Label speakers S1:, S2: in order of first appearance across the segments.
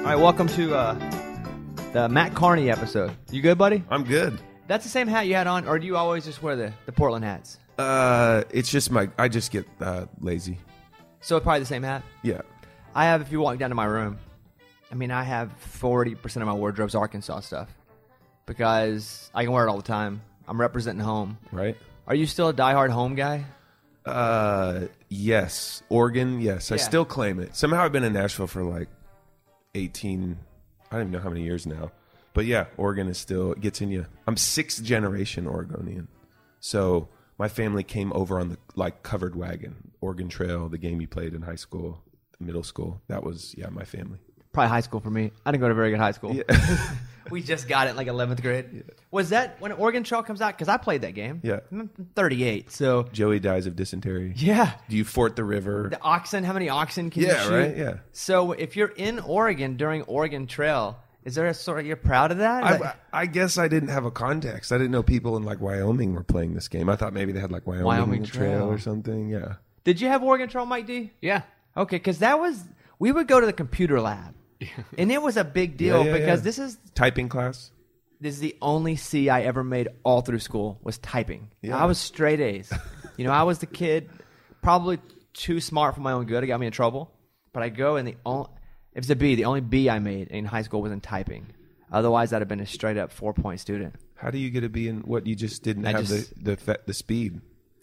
S1: All right, welcome to uh, the Matt Kearney episode. You good, buddy?
S2: I'm good.
S1: That's the same hat you had on, or do you always just wear the, the Portland hats?
S2: Uh, it's just my. I just get uh, lazy.
S1: So it's probably the same hat.
S2: Yeah.
S1: I have. If you walk down to my room, I mean, I have forty percent of my wardrobe's Arkansas stuff because I can wear it all the time. I'm representing home.
S2: Right.
S1: Are you still a diehard home guy?
S2: Uh, yes. Oregon. Yes. I
S1: Yeah.
S2: still claim it. Somehow I've been in Nashville for like 18. I don't even know how many years now. But yeah, Oregon is still it gets in you. I'm sixth generation Oregonian, so my family came over on the like covered wagon, Oregon Trail, the game you played in high school, middle school. That was yeah, my family.
S1: Probably high school for me. I didn't go to a very good high school.
S2: Yeah.
S1: we just got it like 11th grade. Was that when Oregon Trail comes out? Because I played that game.
S2: Yeah.
S1: I'm 38. So
S2: Joey dies of dysentery.
S1: yeah,
S2: Do you fort the river?
S1: the oxen. How many oxen can you
S2: Yeah,
S1: shoot?
S2: right, yeah.
S1: So if you're in Oregon during Oregon Trail, is there a sort of you're proud of that? Is
S2: I,
S1: that-
S2: I guess I didn't have a context. I didn't know people in like Wyoming were playing this game. I thought maybe they had like Wyoming,
S1: Wyoming
S2: Trail.
S1: Trail.
S2: or something. Yeah.
S1: Did you have Oregon Trail, Mike D?
S3: Yeah.
S1: Okay, because that was we would go to the computer lab, and it was a big deal
S2: Yeah, yeah,
S1: because
S2: yeah.
S1: this is
S2: Typing class.
S1: this is the only C I ever made all through school was typing.
S2: Yeah.
S1: I was straight A's. you know, I was the kid probably too smart for my own good. It got me in trouble. But I go and the only if it's a B, the only B I made in high school was in typing. Otherwise, I'd have been a straight up four point student.
S2: How do you get a B in what you just didn't
S1: I
S2: have
S1: just-
S2: the the the speed?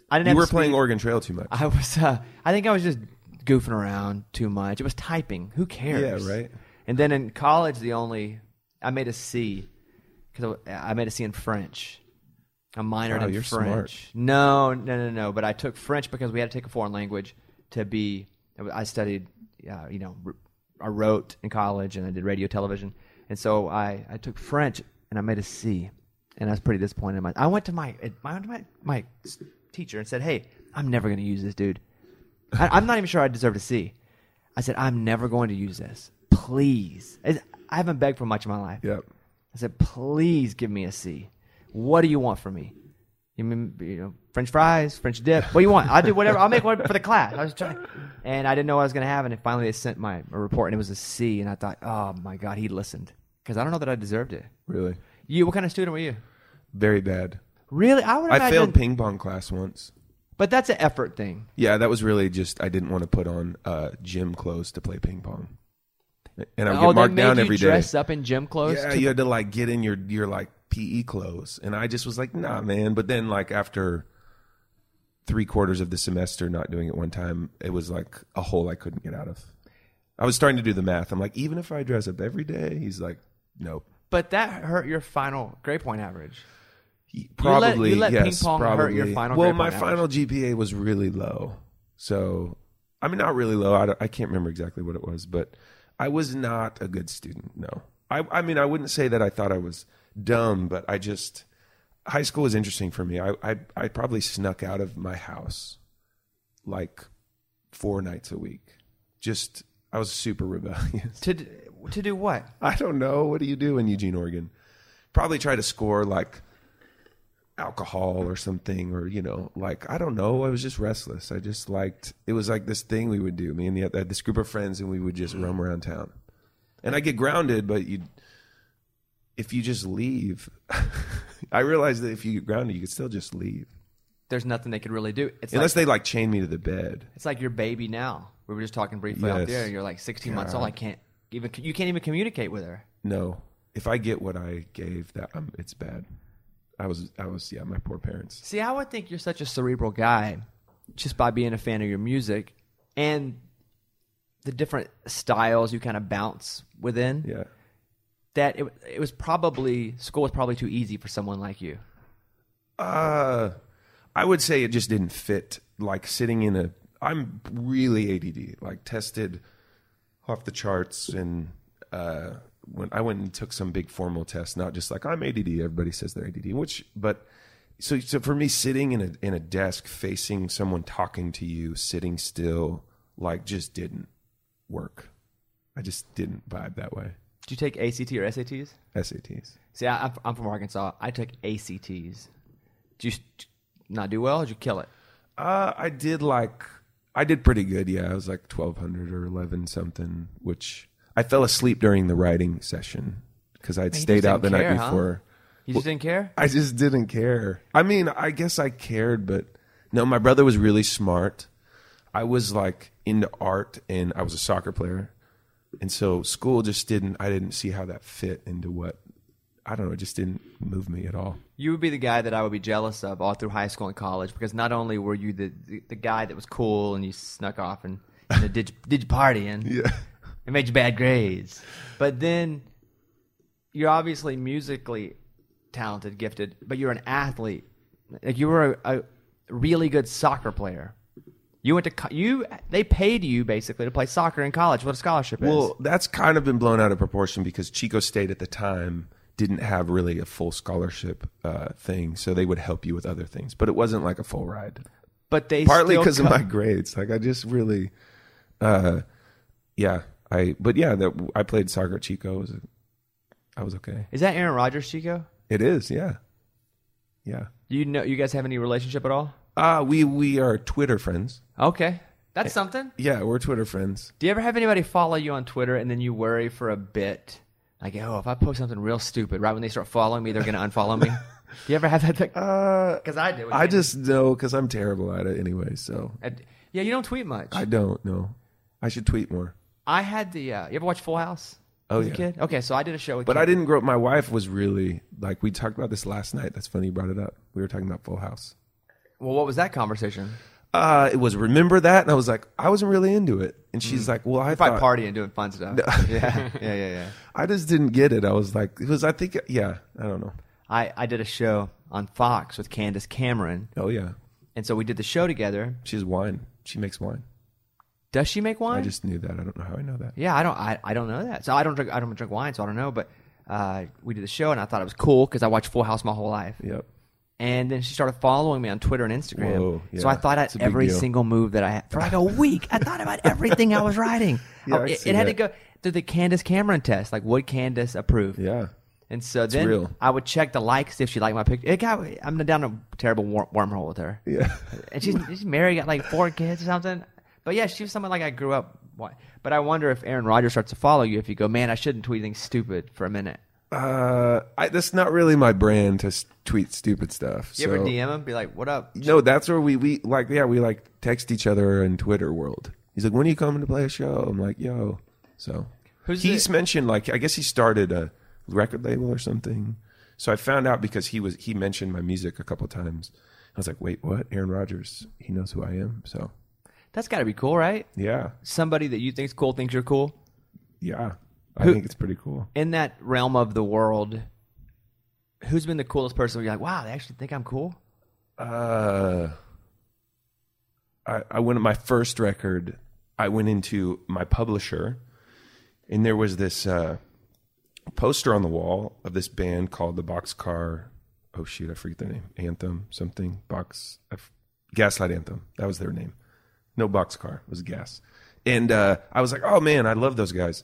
S1: I didn't.
S2: You
S1: have
S2: were
S1: the
S2: playing
S1: speed.
S2: Oregon Trail too much.
S1: I was. Uh, I think I was just goofing around too much. It was typing. Who cares?
S2: Yeah, right.
S1: And then in college, the only I made a C because I made a C in French. I minored
S2: Wow,
S1: in
S2: you're
S1: French.
S2: smart.
S1: No, no, no, no. But I took French because we had to take a foreign language to be. I studied, uh, you know, I wrote in college and I did radio, television, and so I, I took French and I made a C, and I was pretty disappointed. in my- I went to my I went to my my teacher and said, "Hey, I'm never going to use this, dude. I, I'm not even sure I deserve a C." I said, "I'm never going to use this. Please." I haven't begged for much in my life.
S2: Yep.
S1: I said, please give me a C. What do you want from me? You mean you know French fries, French dip? What do you want? I'll do whatever. I'll make one for the class. I was trying, and I didn't know what I was going to have. And finally, they sent my a report, and it was a C. And I thought, oh my god, he listened because I don't know that I deserved it.
S2: Really.
S1: You, what kind of student were you?
S2: Very bad.
S1: Really, I would
S2: I failed ping pong class once.
S1: but that's an effort thing.
S2: Yeah, that was really just I didn't want to put on uh, gym clothes to play ping pong, and I would
S1: oh,
S2: get marked down
S1: you
S2: every day.
S1: dress up in gym clothes.
S2: Yeah, you had to like get in your your like PE clothes, and I just was like, nah, man. But then like after three quarters of the semester not doing it one time, it was like a hole I couldn't get out of. I was starting to do the math. I'm like, even if I dress up every day, he's like, nope.
S1: but that hurt your final grade point average.
S2: He-
S1: You let-
S2: Probably
S1: you let ping
S2: yes, probably.
S1: your final
S2: well, my final GPA was really low, so I mean, not really low. I, I can't remember exactly what it was, but I was not a good student. No, I, I mean, I wouldn't say that I thought I was dumb, but I just high school was interesting for me. I, I, I probably snuck out of my house like four nights a week. Just I was super rebellious.
S1: To to do what?
S2: I don't know. What do you do in Eugene, Oregon? Probably try to score like alcohol or something, or you know, like I don't know. I was just restless. I just liked. It was like this thing we would do. Me and the, this group of friends, and we would just roam around town. And I get grounded, but you, if you just leave, I realized that if you get grounded, you could still just leave,
S1: There's nothing they could really do. It's
S2: unless
S1: like,
S2: they like chain me to the bed.
S1: It's like your baby now. We were just talking briefly
S2: Yes.
S1: the air. You're like 16 months old. I can't even. You can't even communicate with her.
S2: No, if I get what I gave, that um, it's bad. I was, I was, yeah, my poor parents.
S1: See, I would think you're such a cerebral guy just by being a fan of your music and the different styles you kind of bounce within.
S2: Yeah.
S1: That it, it was probably school was probably too easy for someone like you.
S2: Uh, I would say it just didn't fit. Like sitting in a, I'm really ADD. Like tested off the charts, and uh, when I went and took some big formal tests, not just like I'm ADD. Everybody says they're ADD, which, but so so for me, sitting in a in a desk facing someone talking to you, sitting still, like just didn't work. I just didn't vibe that way.
S1: Did you take ACT or SATs?
S2: SATs.
S1: See, I, I'm- I'm from Arkansas. I took ACTs. Did you not do well? Or did you kill it?
S2: Uh, I did like I did pretty good. Yeah, I was like twelve hundred or eleven something. Which I fell asleep during the writing session because I'd stayed out the
S1: didn't
S2: night
S1: care, huh?
S2: before.
S1: You just didn't care.
S2: I just didn't care. I mean, I guess I cared, but no, my brother was really smart. I was like into art and I was a soccer player. And so school just didn't, I didn't see how that fit into what, I don't know, it just didn't move me at all.
S1: You would be the guy that I would be jealous of all through high school and college because not only were you the the, the guy that was cool and you snuck off and know, did did party and
S2: Yeah.
S1: It made you bad grades, but then you're obviously musically talented, gifted, but you're an athlete. Like you were a, a really good soccer player. You went to co- you. They paid you basically to play soccer in college. What a scholarship is.
S2: Well, that's kind of been blown out of proportion because Chico State at the time didn't have really a full scholarship uh, thing, so they would help you with other things, but it wasn't like a full ride.
S1: but they
S2: Partly because of my grades, like I just really, uh, yeah, I. But yeah, that I played soccer Chico. Was, I was okay.
S1: Is that Aaron Rodgers, Chico?
S2: It is, yeah, yeah.
S1: Do you know? You guys have any relationship at all?
S2: Uh we we are Twitter friends.
S1: Okay, that's something.
S2: Yeah, we're Twitter friends.
S1: Do you ever have anybody follow you on Twitter and then you worry for a bit, like, oh, if I post something real stupid, right when they start following me, they're going to unfollow me? Do you ever have that?
S2: Uh,
S1: Because I do.
S2: I just know because I'm terrible at it anyway. So
S1: yeah, you don't tweet much.
S2: I
S1: I,
S2: don't know. I should tweet more.
S1: Had the. Uh, you ever watch Full House?
S2: Oh,
S1: as a kid. Okay, so I did a show with.
S2: But
S1: Ken-
S2: I didn't grow up. My wife was really like we talked about this last night. That's funny you brought it up. We were talking about Full House.
S1: Well, what was that conversation?
S2: Uh, it was remember that, and I was like, I wasn't really into it. And she's
S1: Mm.
S2: like, Well, I
S1: By
S2: thought
S1: partying, doing fun stuff. yeah, yeah, yeah, yeah.
S2: I just didn't get it. I was like, it was. I think, yeah, I don't know.
S1: I I did a show on Fox with Candace Cameron,
S2: Oh yeah,
S1: and so we did the show together.
S2: she has wine. She makes wine.
S1: Does she make wine?
S2: I just knew that. I don't know how I know that.
S1: Yeah, I don't. I, I don't know that. So I don't drink. I don't drink wine, so I don't know. But uh, we did the show, and I thought it was cool because I watched Full House my whole life.
S2: Yep.
S1: And then she started following me on Twitter and Instagram.
S2: Whoa,
S1: So. I thought
S2: It's a
S1: out
S2: big
S1: every
S2: deal.
S1: single move that I had for like a week. I thought about everything I was writing.
S2: Yeah,
S1: Oh,
S2: I
S1: it, it had to go through the Candace Cameron test. Like, would Candace approve?
S2: Yeah.
S1: And so then
S2: real.
S1: I would check the likes if she liked my picture. It got, I'm down a terrible wormhole with her.
S2: Yeah.
S1: And she's, she's married, got like four kids or something. But yeah, she was someone like I grew up. But I wonder if Aaron Rodgers starts to follow you if you go, man, I shouldn't tweet anything stupid for a minute.
S2: Uh, I, that's not really my brand to s- tweet stupid stuff.
S1: You
S2: so.
S1: ever DM him? Be like, what up?
S2: No, that's where we we like yeah we like text each other in Twitter world. He's like, when are you coming to play a show? I'm like, yo. So
S1: Who's
S2: he's mentioned like I guess he started a record label or something. So I found out because he was he mentioned my music a couple times. I was like, wait, what? Aaron Rodgers, he knows who I am. So
S1: That's got to be cool, right?
S2: yeah,
S1: Somebody that you think's cool thinks you're cool.
S2: yeah, I
S1: Who-
S2: think it's pretty cool.
S1: In that realm of the world, who's been the coolest person where you're like, wow, they actually think I'm cool?
S2: Uh, I, I went my first record. I went into my publisher, and there was this uh, poster on the wall of this band called the Boxcar. Oh shoot, I forget their name. Anthem something box I f- Gaslight Anthem. That was their name. No Boxcar it was Gas, and uh, I was like, oh man, I love those guys.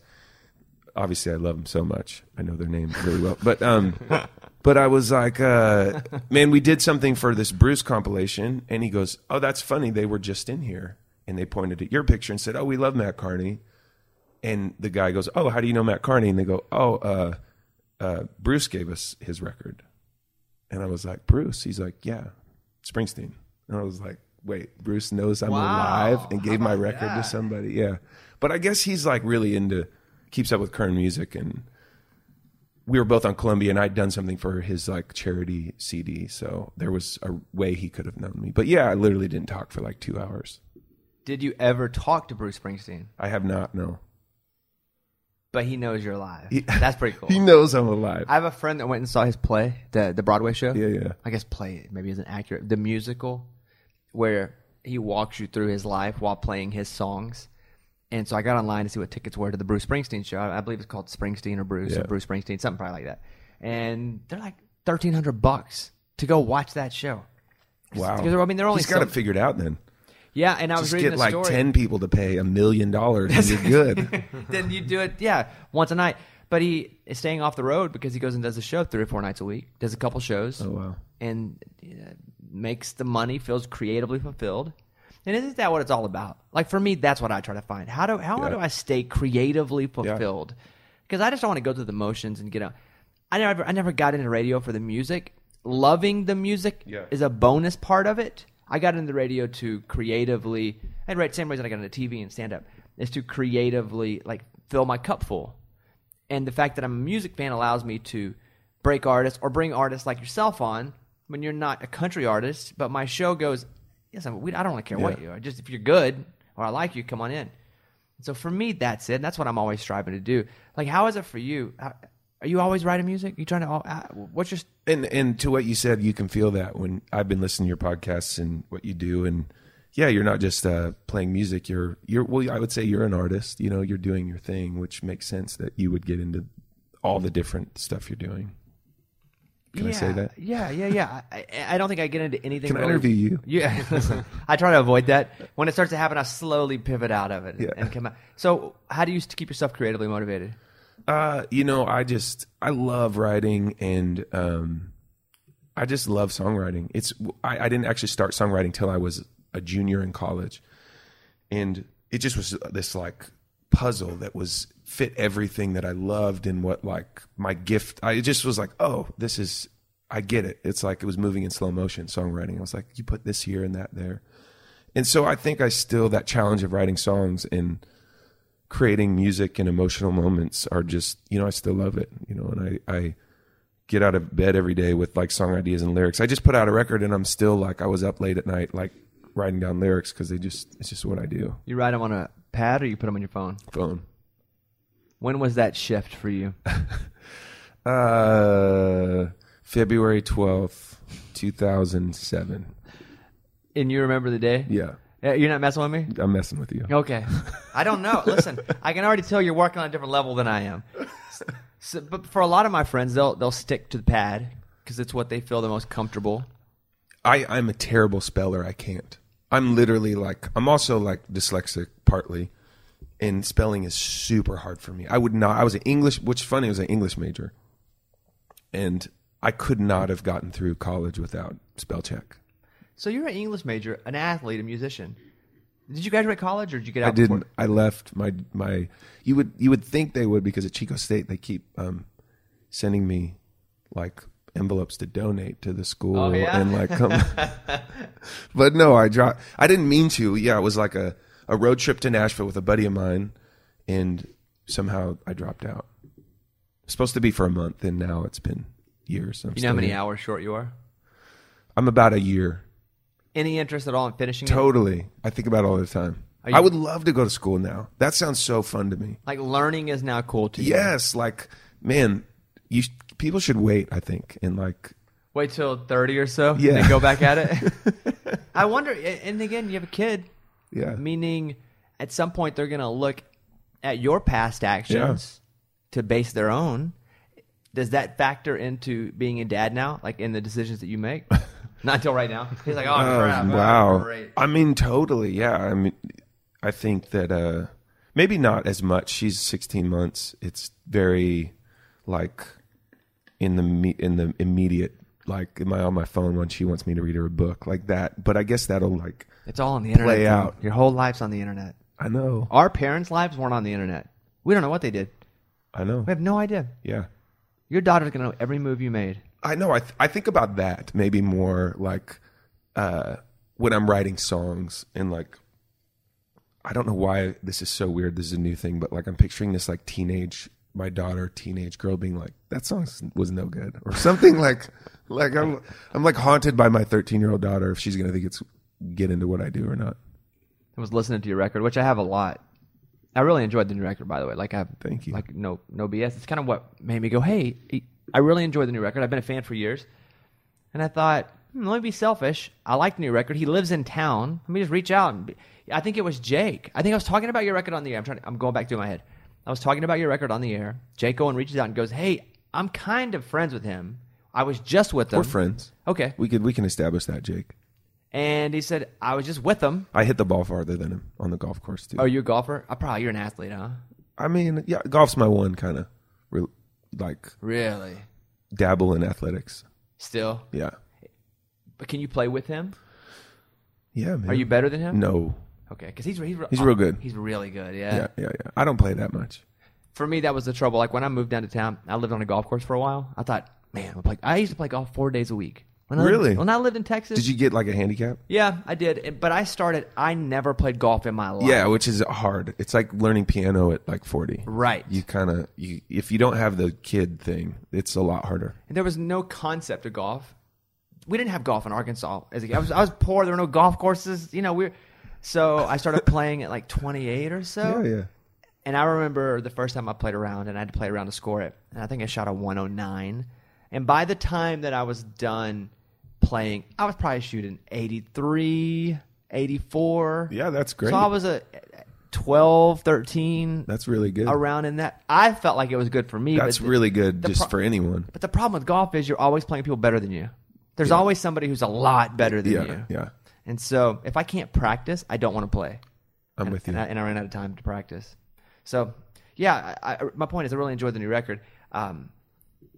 S2: Obviously, I love them so much. I know their name really well, but um, but I was like, uh, man, we did something for this Bruce compilation, and he goes, oh, that's funny. They were just in here, and they pointed at your picture and said, oh, we love Matt Kearney. And the guy goes, "Oh, how do you know Matt Kearney?" And they go, "Oh, uh, uh, Bruce gave us his record." And I was like, "Bruce?" He's like, "Yeah, Springsteen." And I was like, "Wait, Bruce knows I'm
S1: Wow.
S2: alive and gave my record
S1: that?
S2: to somebody?" Yeah, but I guess he's like really into, keeps up with current music, and we were both on Columbia, and I'd done something for his like charity CD, so there was a way he could have known me. But yeah, I literally didn't talk for like two hours.
S1: Did you ever talk to Bruce Springsteen?
S2: I have not. No,
S1: But he knows you're alive.
S2: He-
S1: That's pretty cool.
S2: he knows I'm alive.
S1: I have a friend that went and saw his play, the the Broadway show.
S2: yeah, yeah.
S1: I guess play maybe isn't accurate. The musical, where he walks you through his life while playing his songs. And so I got online to see what tickets were to the Bruce Springsteen show. I I believe it's called Springsteen or Bruce
S2: Yeah.
S1: or Bruce Springsteen, something probably like that. And they're like thirteen hundred bucks to go watch that show.
S2: Wow.
S1: Because, I mean, they're only
S2: He's got
S1: some-
S2: it figured out then.
S1: Yeah, and I was
S2: Just
S1: reading
S2: get like
S1: story.
S2: 10 people to pay a million dollars and you're good.
S1: then you do it, yeah, once a night. But he is staying off the road because he goes and does a show three or four nights a week, does a couple shows,
S2: oh, wow.
S1: and uh, makes the money, feels creatively fulfilled. And isn't that what it's all about? Like for me, that's what I try to find. How do how
S2: Yeah.
S1: do I stay creatively fulfilled? Because I just don't want to go through the motions and get out. I never I never got into radio for the music. Loving the music
S2: Yeah.
S1: is a bonus part of it. I got into the radio to creatively, and right, same reason I got into TV and stand up is to creatively like fill my cup full. And the fact that I'm a music fan allows me to break artists or bring artists like yourself on when you're not a country artist. But my show goes, yes, I'm, we, I don't really care what
S2: Yeah.
S1: you are. Just if you're good or I like you, come on in. So for me, that's it. And that's what I'm always striving to do. Like, how is it for you? How, are you always writing music? you trying to? Uh, what's your?
S2: And and to what you said, you can feel that when I've been listening to your podcasts and what you do, and yeah, you're not just uh, playing music. You're you're well, I would say you're an artist. You know, you're doing your thing, which makes sense that you would get into all the different stuff you're doing. Can I say that?
S1: Yeah, yeah, yeah. I, I- don't think I get into anything.
S2: Can I interview you?
S1: Yeah, listen, I try to avoid that. When it starts to happen, I slowly pivot out of it
S2: Yeah.
S1: and come out. So, how do you keep yourself creatively motivated?
S2: Uh, you know, I just I love writing and um, I just love songwriting. It's I, I didn't actually start songwriting till I was a junior in college, and it just was this like puzzle that was fit everything that I loved and what like my gift. I just was like, oh, this is I get it. It's like it was moving in slow motion songwriting. I was like, you put this here and that there, and so I think I still that challenge of writing songs and creating music and emotional moments are just you know I still love it you know and I I get out of bed every day with like song ideas and lyrics I just put out a record and I'm still like I was up late at night like writing down lyrics because they just it's just what I do
S1: You write them on a pad or you put them on your phone?
S2: phone
S1: When was that shift for you?
S2: uh February 12th 2007
S1: And you remember the day?
S2: yeah
S1: Yeah, You're not messing with me?
S2: I'm messing with you
S1: Okay. I don't know. Listen, I can already tell you're working on a different level than I am. So, but for a lot of my friends, they'll they'll stick to the pad because it's what they feel the most comfortable.
S2: I, I'm a terrible speller. I can't. I'm literally like, I'm also like dyslexic partly, and spelling is super hard for me. I would not, I was an English, which is funny, I was an English major, and I could not have gotten through college without spell check.
S1: So you're an English major, an athlete, a musician. Did you graduate college or did you get out?
S2: I didn't.
S1: before?
S2: I left my my. You would you would think they would because at Chico State they keep um, sending me like envelopes to donate to the school
S1: Oh, yeah?
S2: and like come. but no, I dropped. I didn't mean to. Yeah, it was like a a road trip to Nashville with a buddy of mine, and somehow I dropped out. It's supposed to be for a month, and now it's been years. I'm
S1: You know how many
S2: here.
S1: hours short you are?
S2: I'm about a year.
S1: Any interest at all in finishing it?
S2: Totally. I think about it all the time.
S1: You-
S2: I would love to go to school now. That sounds so fun to me.
S1: Like learning is now cool to you.
S2: Yes, like man, you people should wait. I think and like
S1: Wait till thirty or so.
S2: Yeah.
S1: And then go back at it. I wonder. And again, you have a kid.
S2: Yeah,
S1: meaning at some point they're going to look at your past actions to base their own. Does that factor into being a dad now, like in the decisions that you make? Not until right now. He's like, oh,
S2: Oh,
S1: crap, oh,
S2: wow.
S1: great.
S2: I mean, totally. Yeah. I mean, I think that uh maybe not as much. She's 16 months. It's very like in the me- in the immediate. Like, am I on my phone when she wants me to read her a book like that? But I guess that'll like
S1: It's all on the internet.
S2: Play
S1: dude.
S2: out.
S1: Your whole life's on the internet.
S2: I know,
S1: Our parents' lives weren't on the internet. We don't know what they did.
S2: I know.
S1: We have no idea.
S2: Yeah.
S1: Your daughter's going to know every move you made.
S2: I know. I th- I think about that maybe more like uh, when I'm writing songs and like I don't know why this is so weird. This is a new thing, but like I'm picturing this like teenage my daughter teenage girl being like that song was no good or something like like I'm I'm like haunted by my 13 year old daughter if she's gonna think it's get into what I do or not.
S1: I was listening to your record, which I have a lot. I really enjoyed the new record, by the way. Like I,
S2: Thank you.
S1: Like no, no BS. It's kind of what made me go, "Hey, I really enjoyed the new record. I've been a fan for years." And I thought, hmm, let me be selfish. I like the new record. He lives in town. Let me just reach out. And be, I think it was Jake. I think I was talking about your record on the air. I'm trying. To, I'm going back through my head. I was talking about your record on the air. Jake Owen reaches out and goes, "Hey, I'm kind of friends with him. I was just with him.
S2: We're friends.
S1: Okay."
S2: We could we can establish that, Jake.
S1: And he said, "I was just with him."
S2: I hit the ball farther than him on the golf course too.
S1: Oh, you're a golfer? I probably you're an athlete, huh?
S2: I mean, yeah, golf's my one kind of re- like
S1: Really?
S2: dabble in athletics.
S1: Still?
S2: Yeah.
S1: But can you play with him?
S2: Yeah, man.
S1: Are you better than him?
S2: No.
S1: Okay, because he's he's
S2: He's real good.
S1: He's really good.
S2: Yeah, yeah, yeah. yeah. I don't play that much.
S1: For me, that was the trouble. Like when I moved down to town, I lived on a golf course for a while. I thought, man, I'm like, I used to play golf four days a week. When I lived-
S2: Really?
S1: when I lived in Texas.
S2: Did you get like a handicap?
S1: Yeah, I did. But I started. I never played golf in my life.
S2: Yeah, which is hard. It's like learning piano at like 40.
S1: Right.
S2: You kind of you if you don't have the kid thing, it's a lot harder.
S1: And there was no concept of golf. We didn't have golf in Arkansas. As a kid. I was, I was poor. There were no golf courses. You know, we. Were, so I started playing at like 28 or so.
S2: yeah, yeah.
S1: And I remember the first time I played around, and I had to play around to score it. And I think I shot a 109. And by the time that I was done playing, I was probably shooting 83, 84.
S2: Yeah, that's great.
S1: So I was a 12, 13,
S2: That's really good.
S1: around in that. I felt like it was good for me.
S2: That's
S1: the-
S2: really good just
S1: pro-
S2: for anyone.
S1: But the problem with golf is you're always playing people better than you. There's always somebody who's a lot better than
S2: Yeah,
S1: you.
S2: yeah.
S1: And so if I can't practice, I don't want to play.
S2: I'm
S1: and,
S2: with you.
S1: And I, and I ran out of time to practice. So, yeah, I, I, my point is I really enjoyed the new record. Um,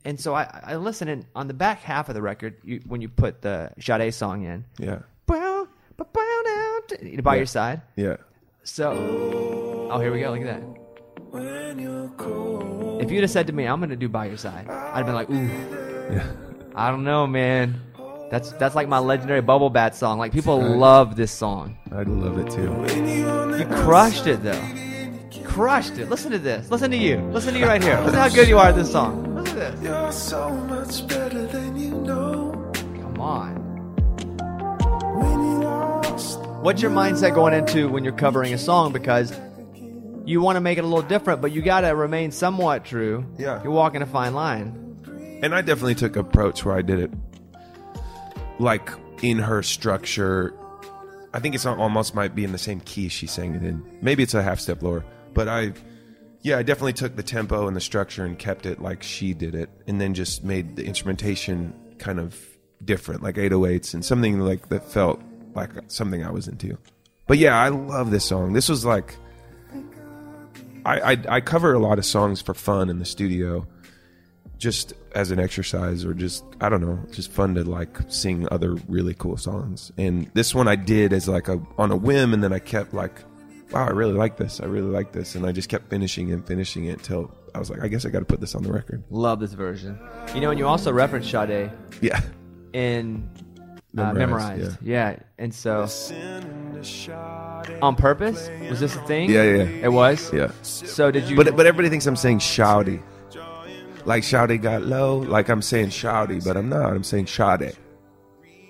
S1: and so I, I listened, and on the back half of the record, you, when you put the Sade song in,
S2: yeah.
S1: "Brown, but brown out," by
S2: Yeah.
S1: your side.
S2: Yeah.
S1: So, oh, here we go. Look at that. If you'd have said to me, "I'm going to do by your side," I'd have been like, "Ooh,
S2: Yeah.
S1: I don't know, man." That's that's like my legendary Bubble Bat song. Like people love this song.
S2: I'd love it too.
S1: You crushed it though. Crushed it. Listen to this. Listen to you. Listen to you right here. Listen how good you are at this song. Listen to this.
S3: You're so much better than you know.
S1: Come on.
S3: When you lost,
S1: What's your mindset going into when you're covering a song? Because you want to make it a little different, but you got to remain somewhat true.
S2: Yeah.
S1: You're walking a fine line.
S2: And I definitely took approach where I did it like in her structure. I think it's almost might be in the same key she sang it in. Maybe it's a half step lower, but I, yeah, I definitely took the tempo and the structure and kept it like she did it, and then just made the instrumentation kind of different, like 808s and something like that felt like something I was into. But yeah, I love this song. This was like, I I, I cover a lot of songs for fun in the studio just as an exercise or just I don't know, just fun to like sing other really cool songs. And this one I did as like a on a whim and then I kept like wow, I really like this. I really like this and I just kept finishing and finishing it until I was like I guess I got to put this on the record.
S1: Love this version. You know, and you also reference Sade
S2: Yeah.
S1: in uh,
S2: Memorized,
S1: Memorized. Yeah. And so
S3: send a shot at
S1: on purpose, was this a thing?
S2: Yeah, yeah.
S1: It was?
S2: Yeah.
S1: So did you.
S2: But but everybody thinks I'm saying shouty. Like shouty got low, like I'm saying shouty, but I'm not. I'm saying Sade.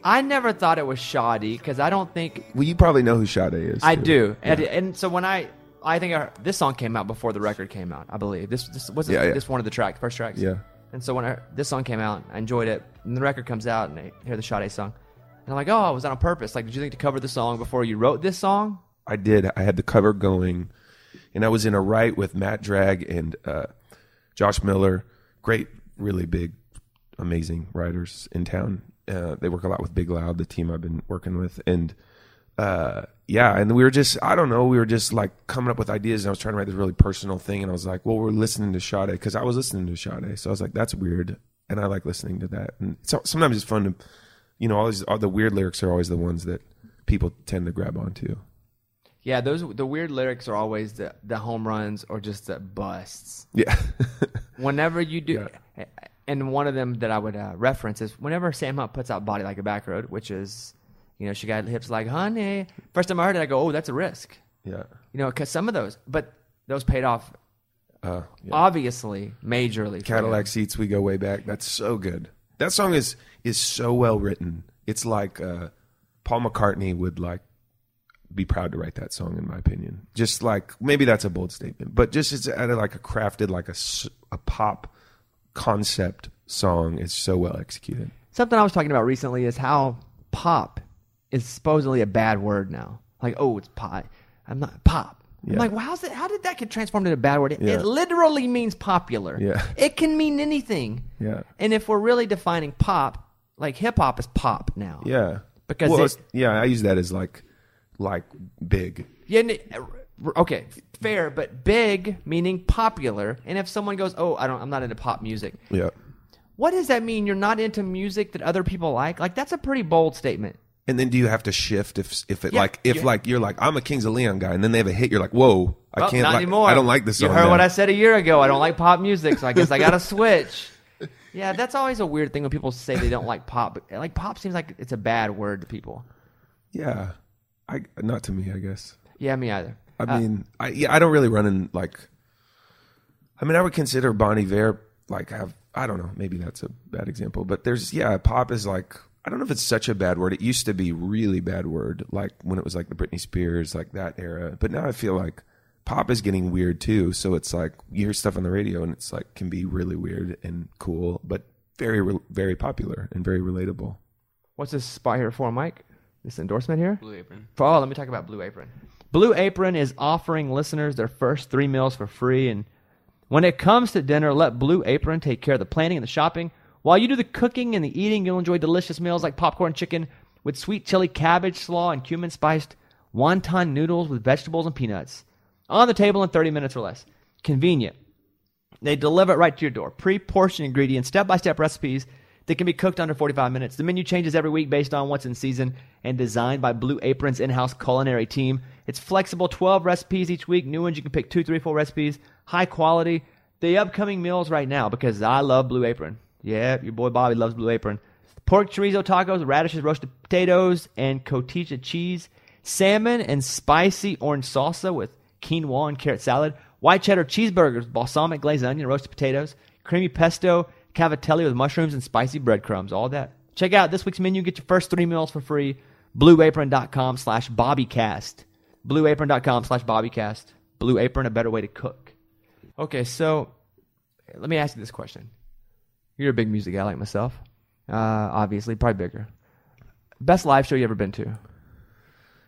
S1: I never thought it was shoddy because I don't think
S2: Well, you probably know who Sade is.
S1: I
S2: too.
S1: do, and, and so when I, I think I, this song came out before the record came out. I believe this this was
S2: Yeah, yeah.
S1: this one of the tracks, first tracks.
S2: Yeah.
S1: And so when I, this song came out, I enjoyed it. And the record comes out, and I hear the Sade song, and I'm like, oh, was that on purpose? Like, did you think to cover the song before you wrote this song?
S2: I did. I had the cover going, and I was in a write with Matt Drag and uh, Josh Miller, great, really big, amazing writers in town. Uh, they work a lot with Big Loud, the team I've been working with, and uh, yeah, and we were just, I don't know, we were just like coming up with ideas, and I was trying to write this really personal thing, and I was like, well, we're listening to Sade because I was listening to Sade, so I was like, that's weird, and I like listening to that, and so, sometimes it's fun to, you know, all these, all the weird lyrics are always the ones that people tend to grab onto.
S1: Yeah, those the weird lyrics are always the the home runs or just the busts.
S2: Yeah.
S1: Whenever you do, and one of them that I would uh, reference is whenever Sam Hunt puts out "Body Like a Back Road," which is, you know, she got hips like honey. First time I heard it, I go, "Oh, that's a risk."
S2: yeah.
S1: You know, because some of those, but those paid off
S2: Uh, yeah.
S1: obviously majorly.
S2: Cadillac seats, we go way back. That's so good. That song is is so well written. It's like uh, Paul McCartney would like be proud to write that song, in my opinion. Just like maybe that's a bold statement, but just it's at like a crafted like a, a pop concept song. is so well executed.
S1: Something I was talking about recently is how pop is supposedly a bad word now. Like, oh, it's pop. I'm not pop. I'm like, well, how's it? How did that get transformed into a bad word? It,
S2: Yeah.
S1: it literally means popular.
S2: Yeah.
S1: It can mean anything.
S2: Yeah.
S1: And if we're really defining pop, like hip hop is pop now.
S2: Yeah,
S1: Because
S2: well,
S1: it-
S2: yeah, I use that as like like big.
S1: Yeah. Okay. Fair, but big meaning popular. And if someone goes, "Oh, I don't, I'm not into pop music,"
S2: Yeah,
S1: what does that mean? You're not into music that other people like? Like that's a pretty bold statement.
S2: And then do you have to shift if if it
S1: Yeah,
S2: like if
S1: yeah.
S2: like you're like I'm a Kings of Leon guy, and then they have a hit, you're like, whoa, I
S1: Well,
S2: can't.
S1: not
S2: like,
S1: anymore.
S2: I don't like this
S1: You
S2: song.
S1: heard
S2: now.
S1: what I said a year ago. I don't like pop music, so I guess I got to switch. Yeah, that's always a weird thing when people say they don't like pop. But, Like pop seems like it's a bad word to people.
S2: Yeah, I not to me, I guess.
S1: Yeah, me either.
S2: I
S1: Uh,
S2: mean, I yeah, I don't really run in like. I mean, I would consider Bon Iver like have I don't know, maybe that's a bad example, but there's yeah, pop is like I don't know if it's such a bad word. It used to be really bad word, like when it was like the Britney Spears, like that era. But now I feel like pop is getting weird too. So it's like you hear stuff on the radio and it's like can be really weird and cool, but very very popular and very relatable.
S1: What's this spot here for, Mike? This endorsement here?
S4: Blue Apron.
S1: Oh, let me talk about Blue Apron. Blue Apron is offering listeners their first three meals for free. And when it comes to dinner, let Blue Apron take care of the planning and the shopping. While you do the cooking and the eating, you'll enjoy delicious meals like popcorn chicken with sweet chili cabbage slaw and cumin spiced wonton noodles with vegetables and peanuts. On the table in 30 minutes or less. Convenient. They deliver it right to your door. Pre portioned ingredients, step by step recipes that can be cooked under 45 minutes. The menu changes every week based on what's in season and designed by Blue Apron's in house culinary team. It's flexible 12 recipes each week. New ones, you can pick two, three, four recipes. High quality. The upcoming meals right now because I love Blue Apron. Yeah, your boy Bobby loves Blue Apron. Pork chorizo tacos, radishes, roasted potatoes, and cotija cheese. Salmon and spicy orange salsa with quinoa and carrot salad. White cheddar cheeseburgers, balsamic glazed onion, roasted potatoes. Creamy pesto, cavatelli with mushrooms and spicy breadcrumbs. All that. Check out this week's menu. Get your first three meals for free. BlueApron.com slash BobbyCast. BlueApron.com slash BobbyCast. Blue Apron, a better way to cook. Okay, so let me ask you this question. You're a big music guy like myself. Uh, obviously, probably bigger. Best live show you ever been to?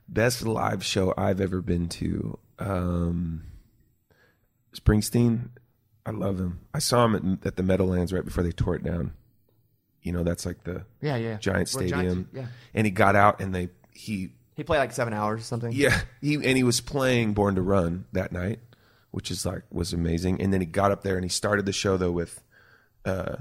S2: Best live show I've ever been to. Um, Springsteen, I love him. I saw him at, at the Meadowlands right before they tore it down. You know, that's like the
S1: Yeah, yeah.
S2: giant stadium.
S1: Giants, yeah.
S2: And he got out and they he
S1: He played like seven hours or something.
S2: yeah he and he was playing Born to Run that night, which is like was amazing. And then he got up there and he started the show though with uh,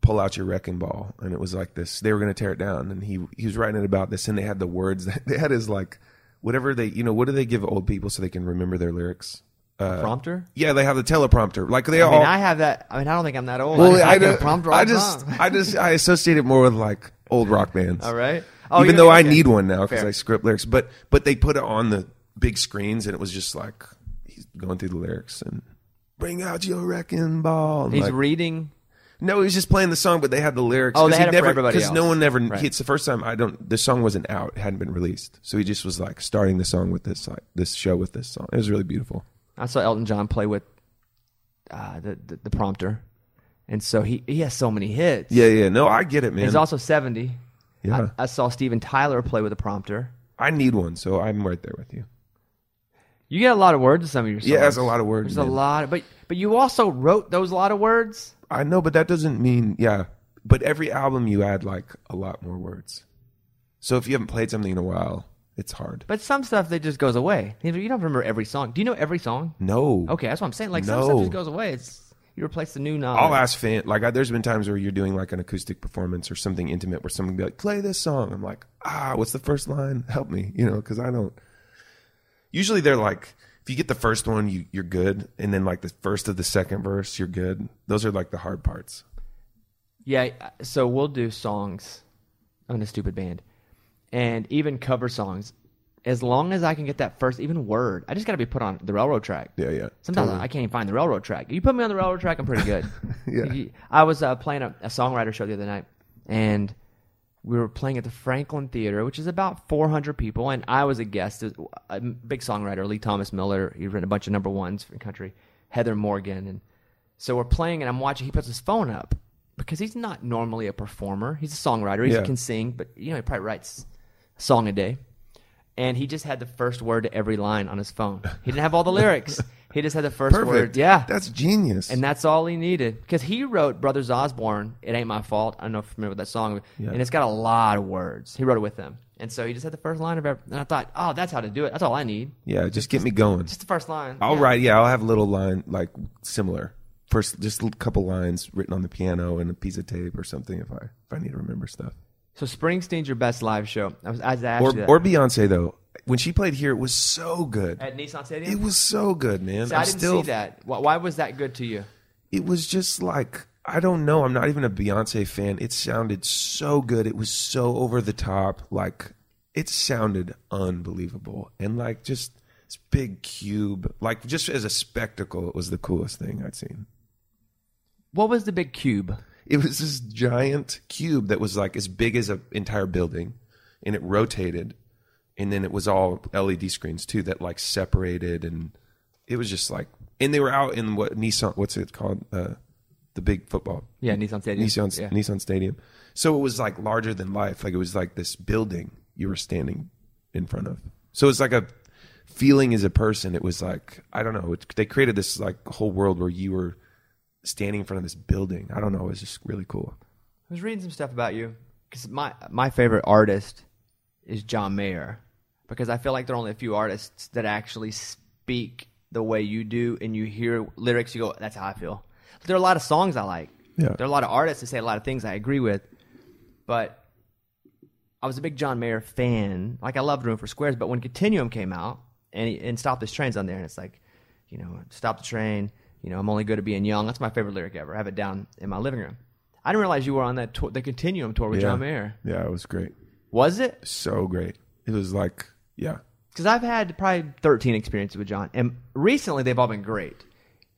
S2: pull out your wrecking ball and it was like this they were going to tear it down and he he was writing it about this and they had the words that they had his like whatever they you know what do they give old people so they can remember their lyrics uh,
S1: Prompter?
S2: yeah they have the teleprompter like they
S1: I
S2: all
S1: mean, I have that. I mean, I don't think I'm that old.
S2: well
S1: I,
S2: I,
S1: I, prompter
S2: I just. I just I associate it more with like old rock bands
S1: All right. Oh,
S2: even though I
S1: okay.
S2: need one now because I script lyrics. But but they put it on the big screens, and it was just like he's going through the lyrics and bring out your wrecking ball. And
S1: He's
S2: like-
S1: reading.
S2: no, he was just playing the song, but they had the lyrics.
S1: Oh, they
S2: he
S1: had it for everybody
S2: cuz
S1: no
S2: one never.
S1: Right.
S2: It's the first time I don't. The song wasn't out; it hadn't been released, so he just was like starting the song with this like this show with this song. It was really beautiful.
S1: I saw Elton John play with uh, the, the the prompter, and so he he has so many hits.
S2: Yeah, yeah. No, I get it, man.
S1: He's also 70.
S2: Yeah.
S1: I, I saw Steven Tyler play with a prompter.
S2: I need one, so I'm right there with you.
S1: You get a lot of words in some of your songs.
S2: Yeah, that's a lot of words,
S1: There's a
S2: man.
S1: lot, but but you also wrote those lot of words.
S2: I know, but that doesn't mean yeah. But every album you add like a lot more words. So if you haven't played something in a while, it's hard.
S1: But some stuff that just goes away. You don't remember every song. Do you know every song?
S2: No.
S1: Okay, that's what I'm saying. Like some stuff just goes away. It's you replace the new knowledge.
S2: I'll ask fan like I, there's been times where you're doing like an acoustic performance or something intimate where someone be like, "Play this song." I'm like, "Ah, what's the first line? Help me," you know, because I don't. Usually they're like, if you get the first one, you you're good, and then like the first of the second verse, you're good. Those are like the hard parts.
S1: Yeah, so we'll do songs on a stupid band, and even cover songs. As long as I can get that first even word, I just got to be put on the railroad track.
S2: Yeah, yeah.
S1: Sometimes
S2: Totally.
S1: I can't even find the railroad track. You put me on the railroad track, I'm pretty good.
S2: Yeah.
S1: I was uh, playing a, a songwriter show the other night, and we were playing at the Franklin Theater, which is about 400 people, and I was a guest. There's A big songwriter, Lee Thomas Miller. He's written a bunch of number ones for country. Heather Morgan, and so we're playing, and I'm watching. He puts his phone up because he's not normally a performer. He's a songwriter. He
S2: Yeah.
S1: can sing, but you know he probably writes a song a day and he just had the first word to every line on his phone. He didn't have all the lyrics. He just had the first
S2: Perfect.
S1: word. Yeah.
S2: that's genius.
S1: and that's all he needed. Because he wrote Brothers Osborne, It Ain't My Fault. I don't know if you remember that song.
S2: Yeah.
S1: And it's got a lot of words. He wrote it with them. And so he just had the first line of every. And I thought, oh, that's how to do it. That's all I need.
S2: yeah, just get me going.
S1: Just the first line.
S2: I'll
S1: Yeah.
S2: write. Yeah, I'll have a little line like similar. First, just a couple lines written on the piano and a piece of tape or something if I if I need to remember stuff.
S1: So Springsteen's your best live show. I was, I asked
S2: Or
S1: you that.
S2: or Beyonce though. When she played here, it was so good.
S1: at Nissan Stadium.
S2: It was so good, man.
S1: See, I
S2: I'm
S1: didn't
S2: still,
S1: see that. Why, why was that good to you?
S2: It was just like I don't know. I'm not even a Beyonce fan. It sounded so good. It was so over the top. Like it sounded unbelievable, and like just this big cube. Like just as a spectacle, it was the coolest thing I'd seen.
S1: What was the big cube?
S2: It was this giant cube that was like as big as an entire building, and it rotated, and then it was all LED screens too that like separated, and it was just like, and they were out in what Nissan, what's it called, uh, the big football,
S1: Yeah, Nissan Stadium.
S2: Nissan
S1: Yeah.
S2: Nissan Stadium. So it was like larger than life, like it was like this building you were standing in front of. So it's like a feeling as a person. It was like I don't know. It, they created this like whole world where you were standing in front of this building. I don't know. It was just really cool.
S1: I was reading some stuff about you because my my favorite artist is John Mayer because I feel like there are only a few artists that actually speak the way you do, and you hear lyrics, you go, "That's how I feel." There are a lot of songs I like.
S2: Yeah.
S1: There are a lot of artists that say a lot of things I agree with, but I was a big John Mayer fan. Like I loved Room for Squares, but when Continuum came out and he, and Stop This Train's on there, and it's like, you know, stop the train. You know, I'm only good at being young. That's my favorite lyric ever. I have it down in my living room. I didn't realize you were on that tour, the Continuum tour with
S2: yeah.
S1: John Mayer.
S2: Yeah, it was great.
S1: Was it?
S2: So great. It was like, yeah,
S1: Because I've had probably 13 experiences with John, and recently they've all been great.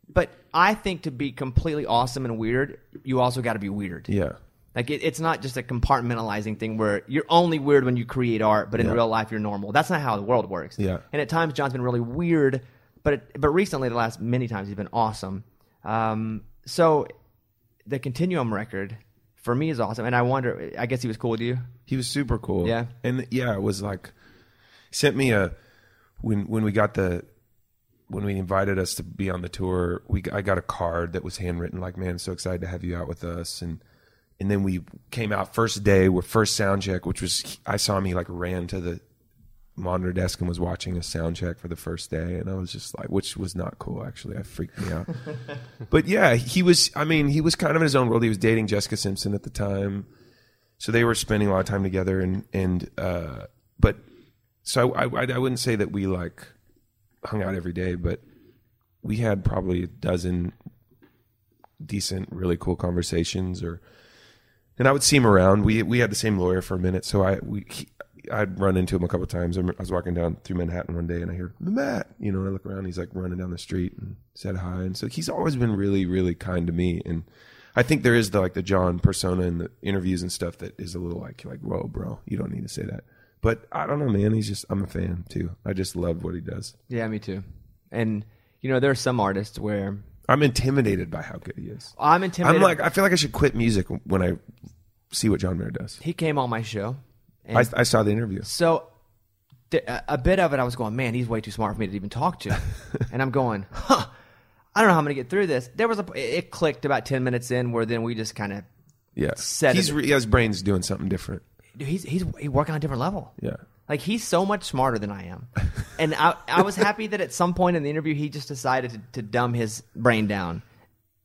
S1: But I think to be completely awesome and weird, you also got to be weird.
S2: yeah,
S1: Like it, it's not just a compartmentalizing thing where you're only weird when you create art, but in
S2: Yeah.
S1: real life you're normal. That's not how the world works.
S2: Yeah.
S1: And at times John's been really weird, but it, but recently the last many times he's been awesome. Um, so the Continuum record for me is awesome, and I wonder. I guess he was cool with you.
S2: he was super cool.
S1: Yeah.
S2: and yeah, it was like sent me a when when we got the when we invited us to be on the tour. We I got a card that was handwritten. Like, man, so excited to have you out with us and. And then we came out first day with first sound check, which was I saw him. He like ran to the monitor desk and was watching a sound check for the first day, and I was just like, which was not cool. Actually, I freaked me out. but yeah, he was. I mean, he was kind of in his own world. He was dating Jessica Simpson at the time, so they were spending a lot of time together. And and uh, but so I, I I wouldn't say that we like hung out every day, but we had probably a dozen decent, really cool conversations. Or and I would see him around. We we had the same lawyer for a minute, so I we. He, I'd run into him a couple of times. I was walking down through Manhattan one day, and I hear Matt. You know, and I look around. He's like running down the street and said hi. And so he's always been really, really kind to me. And I think there is the like the John persona in the interviews and stuff that is a little like like whoa, bro, you don't need to say that. But I don't know, man. He's just I'm a fan too. I just love what he does.
S1: Yeah, me too. And you know, there are some artists where
S2: I'm intimidated by how good he is.
S1: I'm intimidated.
S2: I'm like I feel like I should quit music when I see what John Mayer does.
S1: he came on my show,
S2: I, I saw the interview.
S1: so th- a bit of it, I was going, man, he's way too smart for me to even talk to, and I'm going, huh. I don't know how I'm going to get through this. There was a it clicked about ten minutes in, where then we just kind of
S2: Yeah,
S1: set
S2: he's
S1: it.
S2: his brain's doing something different.
S1: he's he's he's working on a different level.
S2: Yeah.
S1: Like he's so much smarter than I am, and I I was happy that at some point in the interview he just decided to, to dumb his brain down,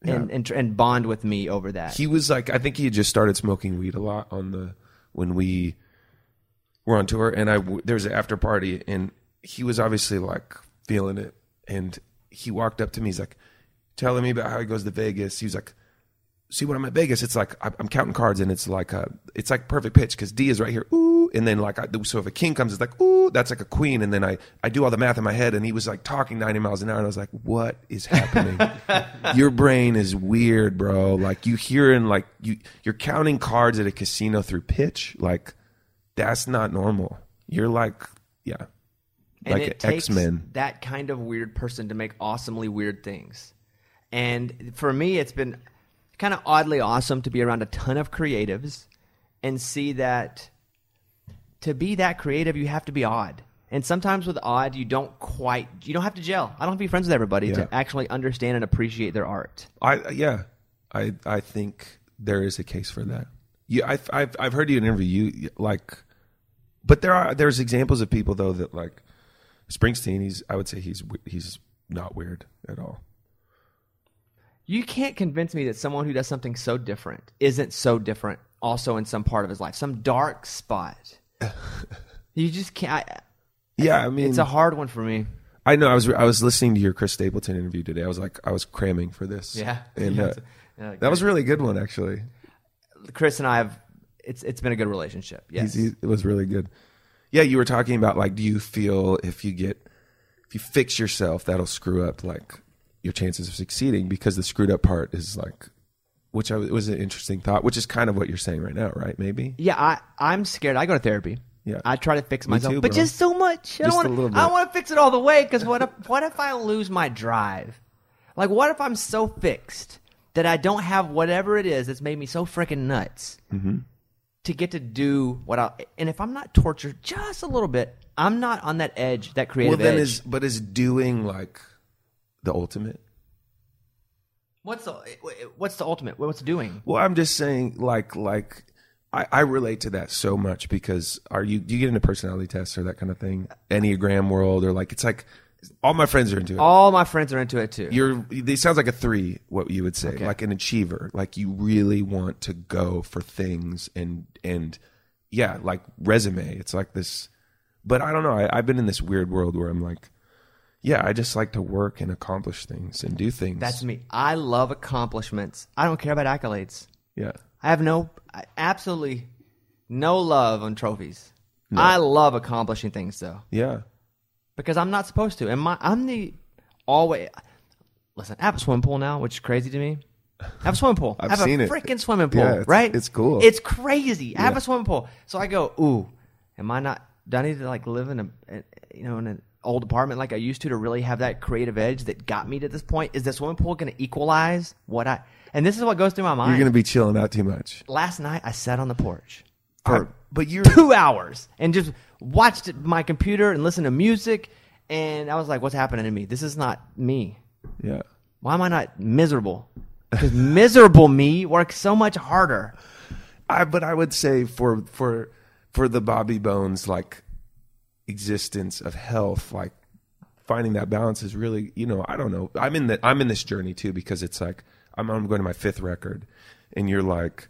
S1: and, and and bond with me over that.
S2: He was like, I think he had just started smoking weed a lot on the when we were on tour, and I w- there was an after party, and he was obviously like feeling it, and he walked up to me, he's like telling me about how he goes to Vegas. He was like, "See, when I'm at Vegas, it's like I'm counting cards, and it's like a, it's like perfect pitch because D is right here, ooh, and then like I, so if a king comes, it's like ooh, that's like a queen, and then I I do all the math in my head, and he was like talking 90 miles an hour, and I was like, what is happening? Your brain is weird, bro. Like you hearing like you you're counting cards at a casino through pitch, like that's not normal. You're like, yeah,
S1: and
S2: like X Men.
S1: that kind of weird person to make awesomely weird things. And for me, it's been kind of oddly awesome to be around a ton of creatives and see that to be that creative, you have to be odd. And sometimes with odd, you don't quite, you don't have to gel. I don't have to be friends with everybody
S2: Yeah.
S1: to actually understand and appreciate their art.
S2: I yeah, I I think there is a case for that. You, I've I've I've heard you in an interview you like, but there are there's examples of people though that like Springsteen. He's I would say he's he's not weird at all.
S1: You can't convince me that someone who does something so different isn't so different also in some part of his life, some dark spot. you just can't. I,
S2: Yeah, I mean,
S1: it's a hard one for me.
S2: I know. I was I was listening to your Chris Stapleton interview today. I was like, I was cramming for this.
S1: Yeah.
S2: and uh,
S1: yeah,
S2: that was a really good one actually.
S1: Chris and I have. It's it's been a good relationship. Yes.
S2: He's, he, it was really good. Yeah, you were talking about like, do you feel if you get if you fix yourself, that'll screw up like your chances of succeeding because the screwed up part is like, which I, was an interesting thought, which is kind of what you're saying right now, right? Maybe.
S1: Yeah, I I'm scared. I go to therapy.
S2: Yeah.
S1: I try to fix myself,
S2: too,
S1: but
S2: bro.
S1: just so much. I
S2: Just a
S1: don't
S2: little
S1: want. I want to fix it all the way because what if what if I lose my drive? Like, what if I'm so fixed that I don't have whatever it is that's made me so freaking nuts
S2: Mm-hmm.
S1: To get to do what I? And if I'm not tortured just a little bit, I'm not on that edge, that
S2: Well,
S1: creative
S2: then
S1: edge.
S2: is but is doing like the ultimate?
S1: what's the what's the ultimate? What's doing?
S2: Well, I'm just saying, like, like I, I relate to that so much because are you do you get into personality tests or that kind of thing, Enneagram world, or like it's like all my friends are into it.
S1: All my friends are into it too.
S2: You're it sounds like a three, what you would say,
S1: Okay.
S2: like an achiever, like you really want to go for things and and yeah, like resume. It's like this, but I don't know. I, I've been in this weird world where I'm like, yeah, I just like to work and accomplish things and do things.
S1: That's me. I love accomplishments. I don't care about accolades.
S2: yeah.
S1: I have no, I- absolutely no love on trophies. I love accomplishing things though,
S2: Yeah.
S1: Because I'm not supposed to. And my, I'm the always. Listen, I have a swimming pool now, which is crazy to me. I have a swimming pool.
S2: I've
S1: I have
S2: seen
S1: a
S2: it.
S1: freaking swimming pool,
S2: Yeah, it's-
S1: right?
S2: it's cool.
S1: It's crazy. I have a swimming pool, so I go, ooh, am I not? Do I need to like live in a, a- you know, in an old apartment like I used to to really have that creative edge that got me to this point? Is the swimming pool going to equalize what I? And this is what goes through my mind.
S2: You're gonna be chilling out too much.
S1: last night I sat on the porch for
S2: I- but you're
S1: two hours and just watched my computer and listened to music and I was like, what's happening to me? This is not me.
S2: yeah.
S1: Why am I not miserable? Because miserable me works so much harder.
S2: I but I would say for for for the Bobby Bones like existence of health, like finding that balance is really you know I don't know. I'm in that I'm in this journey too because it's like I'm I'm going to my fifth record, and you're like,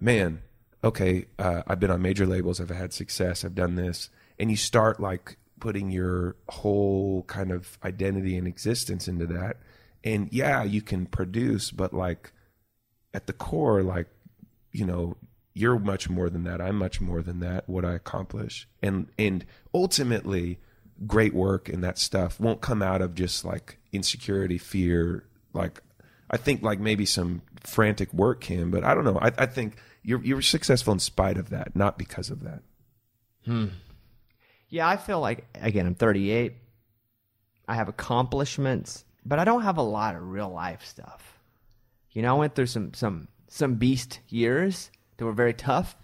S2: man, okay, uh, I've been on major labels, I've had success, I've done this, and you start like putting your whole kind of identity and existence into that, and yeah, you can produce, but like at the core, like you know you're much more than that. I'm much more than that what i accomplish. And and ultimately great work and that stuff won't come out of just like insecurity fear like i think like maybe some frantic work can but i don't know. I, I think you're you're successful in spite of that not because of that Hmm.
S1: Yeah, I feel like again, I'm 38. I have accomplishments, but I don't have a lot of real life stuff. You know, I went through some some some beast years that were very tough.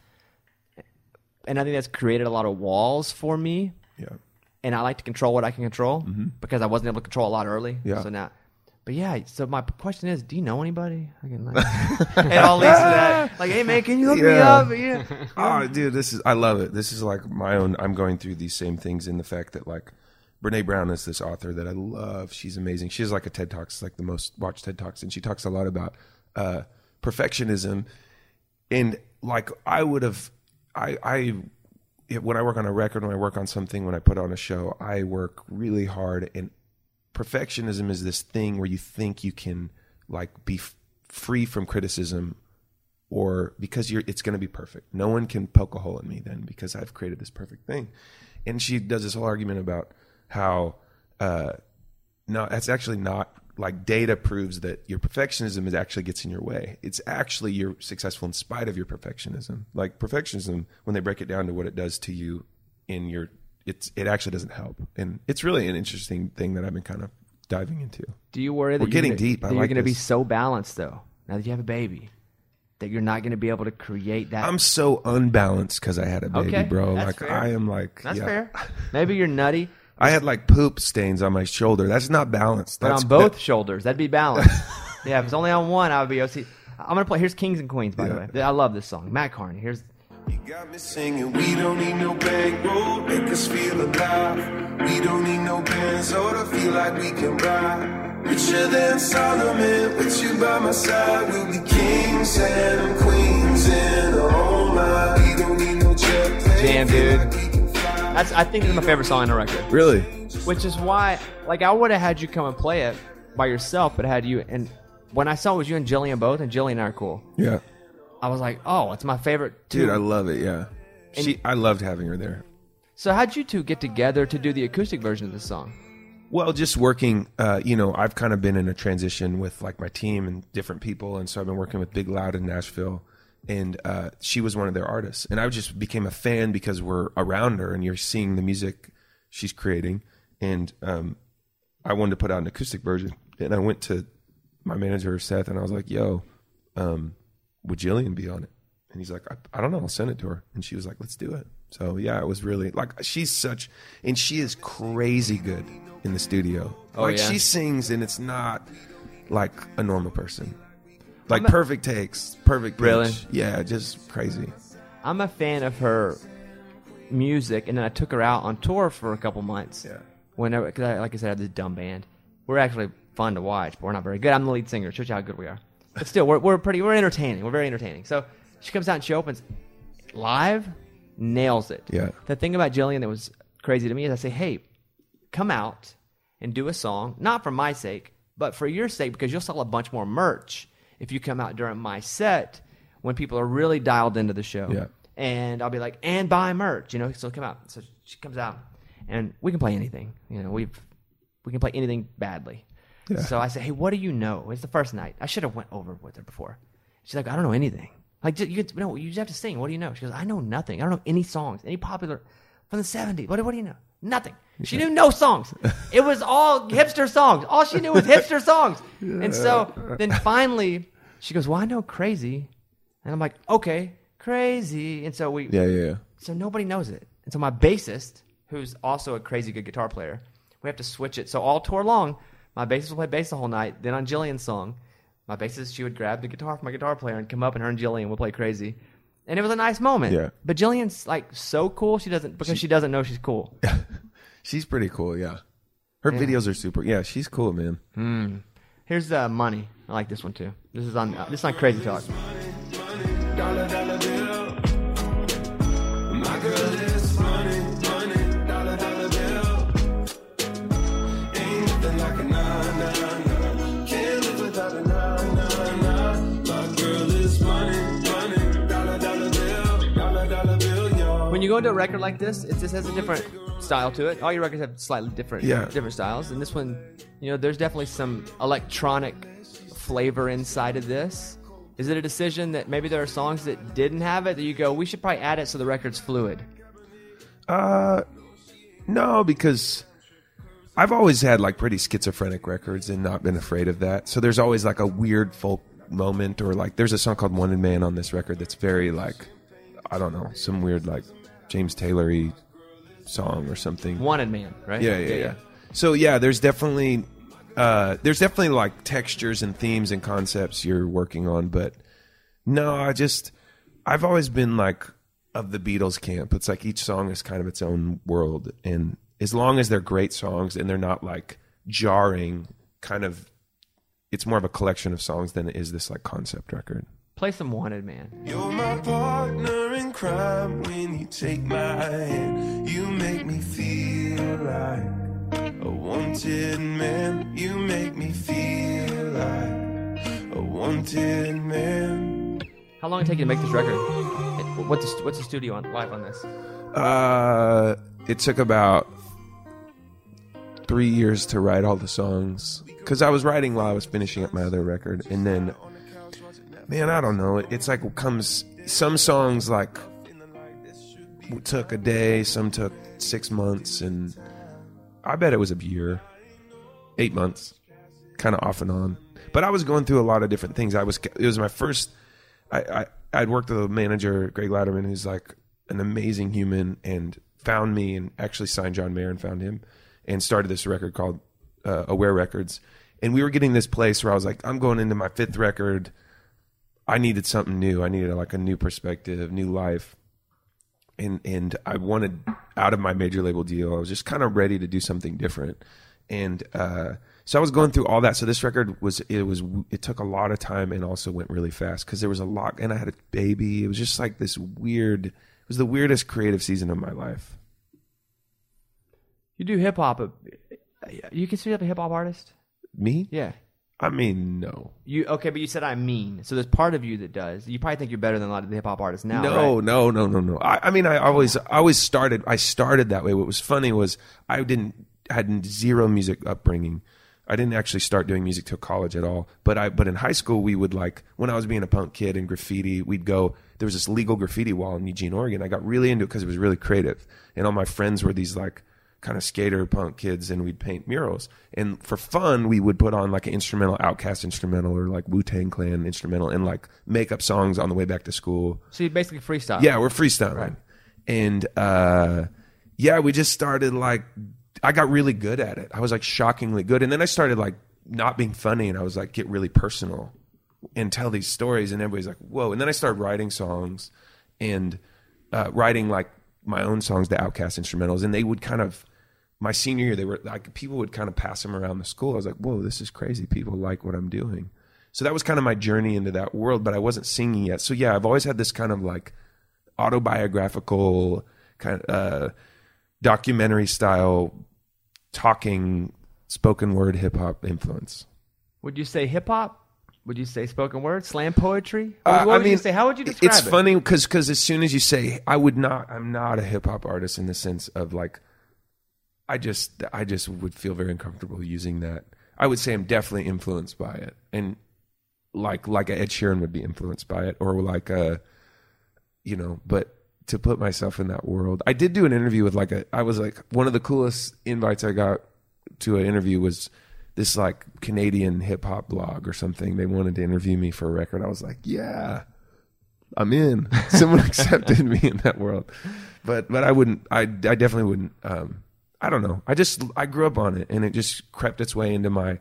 S1: And I think that's created a lot of walls for me.
S2: yeah
S1: And I like to control what I can control because I wasn't able to control a lot early.
S2: Yeah.
S1: So now but yeah, so my question is, do you know anybody? I can like it all leads to that. Like, hey man, can you hook me
S2: Yeah.
S1: up? Yeah.
S2: oh, dude, this is I love it. This is like my own. I'm going through these same things in the fact that like Brene Brown is this author that I love. She's amazing. She has like a TED Talks, like the most watched TED Talks, and she talks a lot about uh, perfectionism. And like I would have, I I it- when I work on a record, when I work on something, when I put on a show, I work really hard. And perfectionism is this thing where you think you can like be f- free from criticism or because you're it's going to be perfect. No one can poke a hole in me then because I've created this perfect thing. And she does this whole argument about how uh no that's actually not like data proves that your perfectionism is actually gets in your way. It's actually you're successful in spite of your perfectionism. Like perfectionism when they break it down to what it does to you in your it's it actually doesn't help. And it's really an interesting thing that I've been kind of diving into.
S1: Do you worry that
S2: We're getting
S1: gonna,
S2: deep. I
S1: that you're
S2: like
S1: going to be so balanced though? Now that you have a baby, that you're not going to be able to create that.
S2: I'm so unbalanced because I had a baby,
S1: Okay,
S2: bro.
S1: that's
S2: like
S1: fair.
S2: I am like
S1: That's
S2: yeah.
S1: fair. Maybe you're nutty,
S2: I had like poop stains on my shoulder. That's not balanced.
S1: but on both
S2: that-
S1: shoulders, that'd be balanced. yeah, if it's only on one, I would be OC. I'm going to play. Here's Kings and Queens, by the way. I love this song. Matt Kearney. Here's
S3: You got me singing, we don't need no bankroll, make us feel alive. We don't need no bands or to feel like we can ride. Richer than Solomon, with you by my side, we'll be kings and queens in our own life. We don't need no jet plane.
S1: Damn, dude.
S3: like we can fly.
S1: That's I think it's my favorite song on the record.
S2: Really?
S1: Which is why, like, I would have had you come and play it by yourself, but I had you. And when I saw it was you and Jillian both, and Jillian and I are cool.
S2: Yeah.
S1: I was like, oh, it's my favorite. Too.
S2: Dude, I love it. Yeah. She, I loved having her there.
S1: so how'd you two get together to do the acoustic version of this song?
S2: Well, just working, uh, you know, I've kind of been in a transition with like my team and different people, and so I've been working with Big Loud in Nashville, and uh, she was one of their artists, and I just became a fan because we're around her, and you're seeing the music she's creating, and um, I wanted to put out an acoustic version, and I went to my manager Seth, and I was like, "Yo, um, would Jillian be on it?" And he's like, I, I don't know, I'll send it to her. And she was like, let's do it. So yeah, it was really like she's such, and she is crazy good in the studio.
S1: Oh,
S2: like
S1: yeah?
S2: she sings, and it's not like a normal person. Like perfect takes, perfect pitch.
S1: Really?
S2: Yeah, just crazy.
S1: I'm a fan of her music, and then I took her out on tour for a couple months.
S2: Yeah.
S1: Whenever, cause I, like I said, I have this dumb band. We're actually fun to watch, but we're not very good. I'm the lead singer. Shows you how good we are. But still, we're, we're pretty. We're entertaining. We're very entertaining. So she comes out and she opens live, nails it.
S2: Yeah.
S1: The thing about Jillian that was crazy to me is I say, hey, come out and do a song, not for my sake, but for your sake, because you'll sell a bunch more merch if you come out during my set when people are really dialed into the show.
S2: Yeah.
S1: And I'll be like, and buy merch, you know, so come out. So she comes out and we can play anything. You know, we've we can play anything badly. So I say, hey, what do you know? It's the first night. I should have went over with her before. She's like, I don't know anything. Like, you, no, you just have to sing. What do you know? She goes, I know nothing. I don't know any songs, any popular from the 70s. What, what do you know? Nothing. She knew no songs. It was all hipster songs. All she knew was hipster songs. And so then finally, she goes, well, I know crazy. And I'm like, okay, crazy. And so we,
S2: Yeah, yeah, yeah.
S1: so nobody knows it. And so my bassist, who's also a crazy good guitar player, we have to switch it. So all tour long, my bassist would play bass the whole night. Then on Jillian's song, my bassist she would grab the guitar from my guitar player and come up, and her and Jillian would play crazy. And it was a nice moment.
S2: Yeah.
S1: But Jillian's like so cool. She doesn't because she, doesn't know she's cool.
S2: She's pretty cool. Yeah, her videos are super. Yeah, she's cool, man.
S1: Here's uh, money. I like this one too. This is on. Uh, this is on Crazy Talk.
S3: Dollar, dollar
S1: you go into a record like this, it just has a different style to it. All your records have slightly different,
S2: Yeah.
S1: different styles, and this one, you know, there's definitely some electronic flavor inside of this. Is it a decision that maybe there are songs that didn't have it that you go, we should probably add it so the record's fluid?
S2: Uh, no, because I've always had like pretty schizophrenic records and not been afraid of that. So there's always like a weird folk moment, or like there's a song called "Wanted Man" on this record that's very like, I don't know, some weird like James Taylory song or something.
S1: Wanted Man, right?
S2: Yeah, yeah, yeah. So yeah, there's definitely uh, there's definitely like textures and themes and concepts you're working on, but no, I just I've always been like of the Beatles camp. It's like each song is kind of its own world, and as long as they're great songs and they're not like jarring, kind of, it's more of a collection of songs than it is this like concept record.
S1: Play some Wanted Man.
S3: You're my partner in crime when you take my hand. You make me feel like a wanted man. You make me feel like a wanted man.
S1: How long did it take you to make this record? What's the, what's the studio on live on this?
S2: Uh, it took about three years to write all the songs because I was writing while I was finishing up my other record, and then, man, I don't know. It's like it comes some songs like took a day, some took six months, and I bet it was a year, eight months, kind of off and on. But I was going through a lot of different things. I was it was my first. I, I I'd worked with a manager, Gregg Latterman, who's like an amazing human, and found me and actually signed John Mayer and found him, and started this record called uh, Aware Records. And we were getting this place where I was like, I'm going into my fifth record. I needed something new. I needed like a new perspective, new life, and and I wanted out of my major label deal. I was just kind of ready to do something different, and uh, so I was going through all that. So this record was it was it took a lot of time and also went really fast because there was a lot, and I had a baby. It was just like this weird. It was the weirdest creative season of my life.
S1: You do hip hop. uh, You consider yourself a hip hop artist?
S2: Me?
S1: Yeah.
S2: I mean, no.
S1: You okay? But you said I mean. So there's part of you that does. You probably think you're better than a lot of the hip hop artists now.
S2: no,
S1: right?
S2: no, no, no, no. I, I mean, I always, I always started. I started that way. What was funny was I didn't had zero music upbringing. I didn't actually start doing music till college at all. But I, but in high school, we would like when I was being a punk kid and graffiti, we'd go. There was this legal graffiti wall in Eugene, Oregon. I got really into it because it was really creative, and all my friends were these like kind of skater punk kids, and we'd paint murals. And for fun, we would put on like an instrumental, OutKast instrumental, or like Wu Tang Clan instrumental, and like make up songs on the way back to school.
S1: So you basically freestyle.
S2: Yeah, we're freestyling. And uh yeah, we just started like I got really good at it. I was like shockingly good. And then I started like not being funny and I was like get really personal and tell these stories and everybody's like, "Whoa." And then I started writing songs and uh writing like my own songs, the OutKast instrumentals, and they would kind of my senior year, they were like people would kind of pass them around the school. I was like, "Whoa, this is crazy. People like what I'm doing." So that was kind of my journey into that world, but I wasn't singing yet. So yeah, I've always had this kind of like autobiographical kind of uh, documentary style talking spoken word hip hop influence.
S1: Would you say hip hop? Would you say spoken word, slam poetry?
S2: Uh,
S1: what
S2: I mean,
S1: you say? How would you describe
S2: it's
S1: it?
S2: funny because as soon as you say I would not, I'm not a hip hop artist in the sense of like, I just I just would feel very uncomfortable using that. I would say I'm definitely influenced by it, and like like Ed Sheeran would be influenced by it, or like a, you know, but to put myself in that world, I did do an interview with like a. I was like one of the coolest invites I got to an interview was this like Canadian hip hop blog or something. They wanted to interview me for a record. I was like, yeah, I'm in. Someone accepted me in that world, but but I wouldn't. I I definitely wouldn't. Um, I don't know. I just I grew up on it, and it just crept its way into my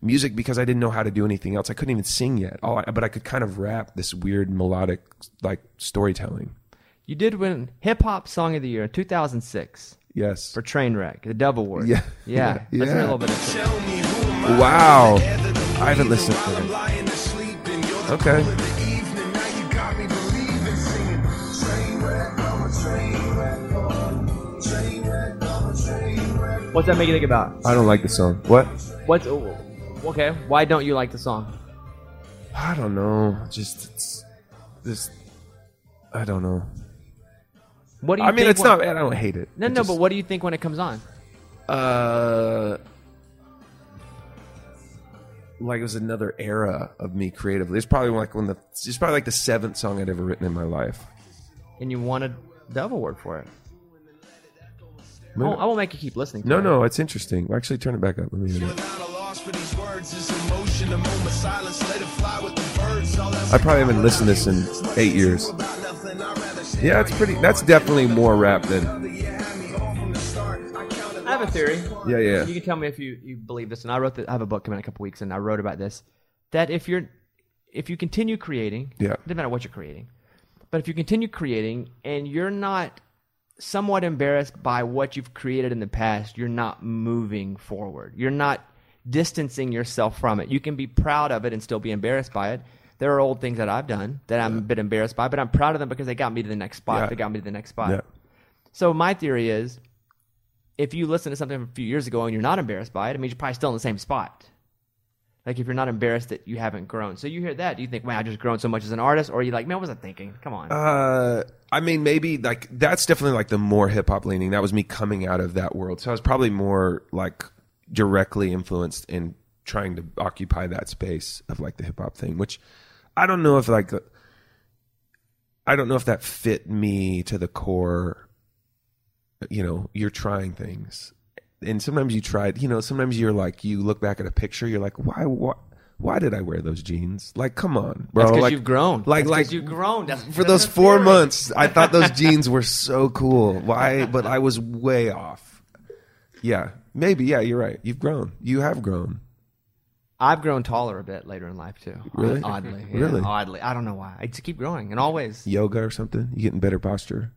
S2: music because I didn't know how to do anything else. I couldn't even sing yet. All I, but I could kind of rap this weird melodic like storytelling.
S1: You did win hip hop song of the year in 2006
S2: Yes.
S1: for Trainwreck, the Dove Award.
S2: Yeah.
S1: yeah.
S2: Yeah.
S1: Let's hear a little bit of it.
S2: Wow. I haven't listened to it. Okay.
S1: What's that make you think about?
S2: I don't like the song. What?
S1: What's okay? Why don't you like the song?
S2: I don't know. Just it's this. I don't know.
S1: What do you?
S2: I mean, it's
S1: when-
S2: not. I don't hate it.
S1: No,
S2: It
S1: no.
S2: just-
S1: But what do you think when it comes on?
S2: Uh, like it was another era of me creatively. It's probably like when the. It's probably like the seventh song I'd ever written in my life.
S1: And you wanted Dove Award for it. I won't, I won't make you keep listening. To
S2: no,
S1: it.
S2: no, it's interesting. Well, Actually, turn it back up. Let me hear it. I probably haven't listened to this in eight years. Yeah, it's pretty. That's definitely more rap than.
S1: I have a theory.
S2: Yeah, yeah.
S1: You can tell me if you, you believe this. And I wrote. The, I have a book coming in a couple weeks, and I wrote about this. That if you're, if you continue creating,
S2: Yeah.
S1: it doesn't matter what you're creating, but if you continue creating and you're not somewhat embarrassed by what you've created in the past, you're not moving forward. You're not distancing yourself from it. You can be proud of it and still be embarrassed by it. There are old things that I've done that I'm a bit embarrassed by, but I'm proud of them because they got me to the next spot.
S2: Yeah.
S1: They got me to the next spot.
S2: Yeah.
S1: So my theory is, if you listen to something from a few years ago and you're not embarrassed by it, it means you're probably still in the same spot. Like if you're not embarrassed that you haven't grown. So you hear that, do you think, man, I just grown so much as an artist, or are you like, man, what was I thinking? Come on.
S2: Uh, I mean, maybe like that's definitely like the more hip hop leaning. That was me coming out of that world, so I was probably more like directly influenced in trying to occupy that space of like the hip hop thing. Which I don't know if like I don't know if that fit me to the core. You know, you're trying things, and sometimes you tried. You know, sometimes you're like you look back at a picture, you're like, why, why, why did I wear those jeans? Like, come on, bro.
S1: That's because
S2: like,
S1: you've grown.
S2: Like,
S1: That's
S2: like
S1: you've grown. That's,
S2: for those four
S1: theory.
S2: months, I thought those jeans were so cool. Why? But I was way off. Yeah, maybe. Yeah, you're right. You've grown. You have grown.
S1: I've grown taller a bit later in life too.
S2: Really?
S1: Oddly. Yeah,
S2: Really?
S1: Oddly. I don't know why. I just keep growing and always.
S2: Yoga or something. You get in better posture.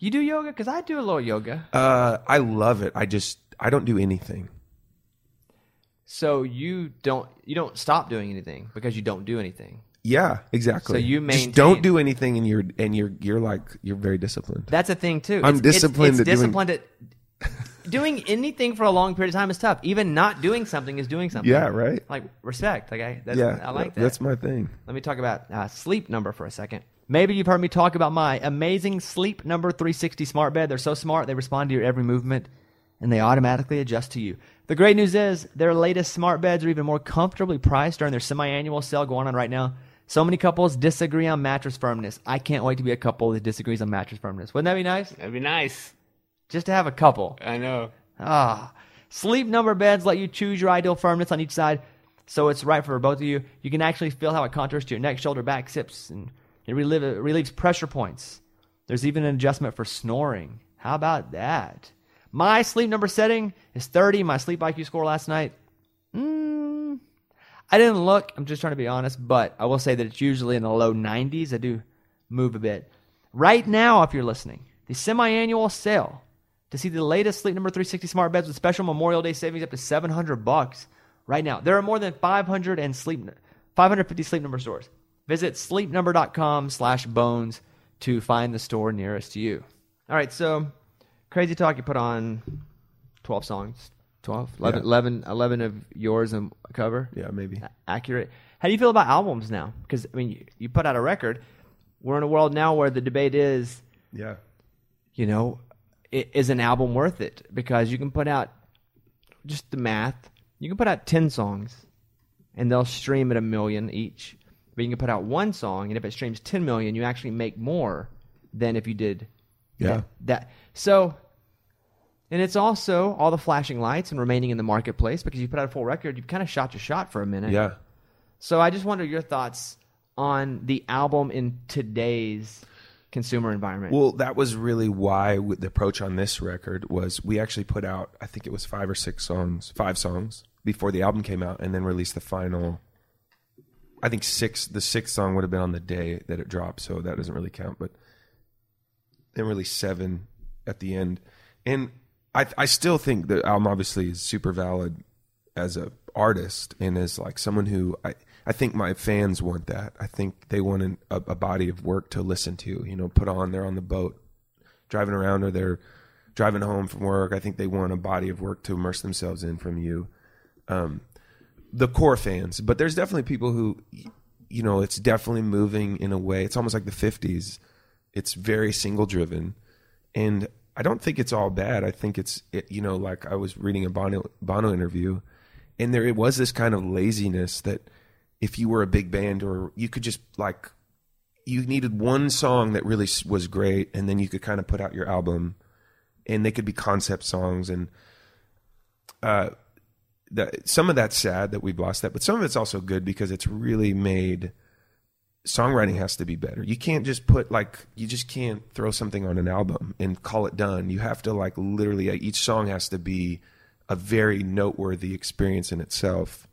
S1: You do yoga? Because I do a little yoga.
S2: Uh, I love it. I just I don't do anything.
S1: So you don't you don't stop doing anything because you don't do anything.
S2: Yeah, exactly.
S1: So you
S2: just don't do anything, and you're and you're you're like you're very disciplined.
S1: That's a thing too.
S2: I'm
S1: It's- it's-
S2: disciplined
S1: It's,
S2: doing-
S1: disciplined at doing anything for a long period of time is tough. Even not doing something is doing something.
S2: Yeah, right.
S1: Like respect. Like I, that's,
S2: yeah,
S1: I like that.
S2: That's my thing.
S1: Let me talk about uh, sleep number for a second. Maybe you've heard me talk about my amazing sleep number 360 smart bed. They're so smart, they respond to your every movement and they automatically adjust to you. The great news is their latest smart beds are even more comfortably priced during their semi annual sale going on right now. So many couples disagree on mattress firmness. I can't wait to be a couple that disagrees on mattress firmness. Wouldn't that be nice?
S4: That'd be nice.
S1: Just to have a couple.
S4: I know.
S1: Ah, sleep number beds let you choose your ideal firmness on each side, so it's right for both of you. You can actually feel how it contours to your neck, shoulder, back, hips, and it, relieve, relieves pressure points. There's even an adjustment for snoring. How about that? My sleep number setting is 30. My sleep IQ score last night. Mm, I didn't look. I'm just trying to be honest, but I will say that it's usually in the low 90s. I do move a bit. Right now, if you're listening, the semi-annual sale to see the latest Sleep Number 360 smart beds with special Memorial Day savings up to 700 bucks. Right now, there are more than 500 and sleep 550 Sleep Number stores. Visit sleepnumber.com slash bones to find the store nearest to you. All right, so Crazy Talk you put on 12 songs. 12 11,
S2: Yeah.
S1: 11, 11 of yours and a cover
S2: Yeah, maybe.
S1: accurate. How do you feel about albums now? Because I mean, you, you put out a record. We're in a world now where the debate is,
S2: Yeah.
S1: you know, is an album worth it? Because you can put out just the math. You can put out ten songs, and they'll stream at a million each. But you can put out one song, and if it streams ten million, you actually make more than if you did
S2: Yeah.
S1: that, that. So, and it's also all the flashing lights and remaining in the marketplace because you put out a full record, you've kind of shot your shot for a minute.
S2: Yeah.
S1: So I just wonder your thoughts on the album in today's consumer environment.
S2: Well, that was really why the approach on this record was we actually put out, I think it was five or six songs, five songs before the album came out, and then released the final. I think six. The sixth song would have been on the day that it dropped, so that doesn't really count. But then really seven at the end, and I I still think the album obviously is super valid as a artist and as like someone who I I think my fans want that. I think they want an, a, a body of work to listen to. You know, put on. They're on the boat, driving around, or they're driving home from work. I think they want a body of work to immerse themselves in from you. Um, the core fans, but there's definitely people who, you know, it's definitely moving in a way. It's almost like the '50s. It's very single driven, and I don't think it's all bad. I think it's, it, you know, like I was reading a Bono, Bono interview, and there it was this kind of laziness that if you were a big band or you could just like you needed one song that really was great and then you could kind of put out your album and they could be concept songs and uh that some of that's sad that we've lost that but some of it's also good because it's really made songwriting has to be better you can't just put like you just can't throw something on an album and call it done you have to like literally uh, each song has to be a very noteworthy experience in itself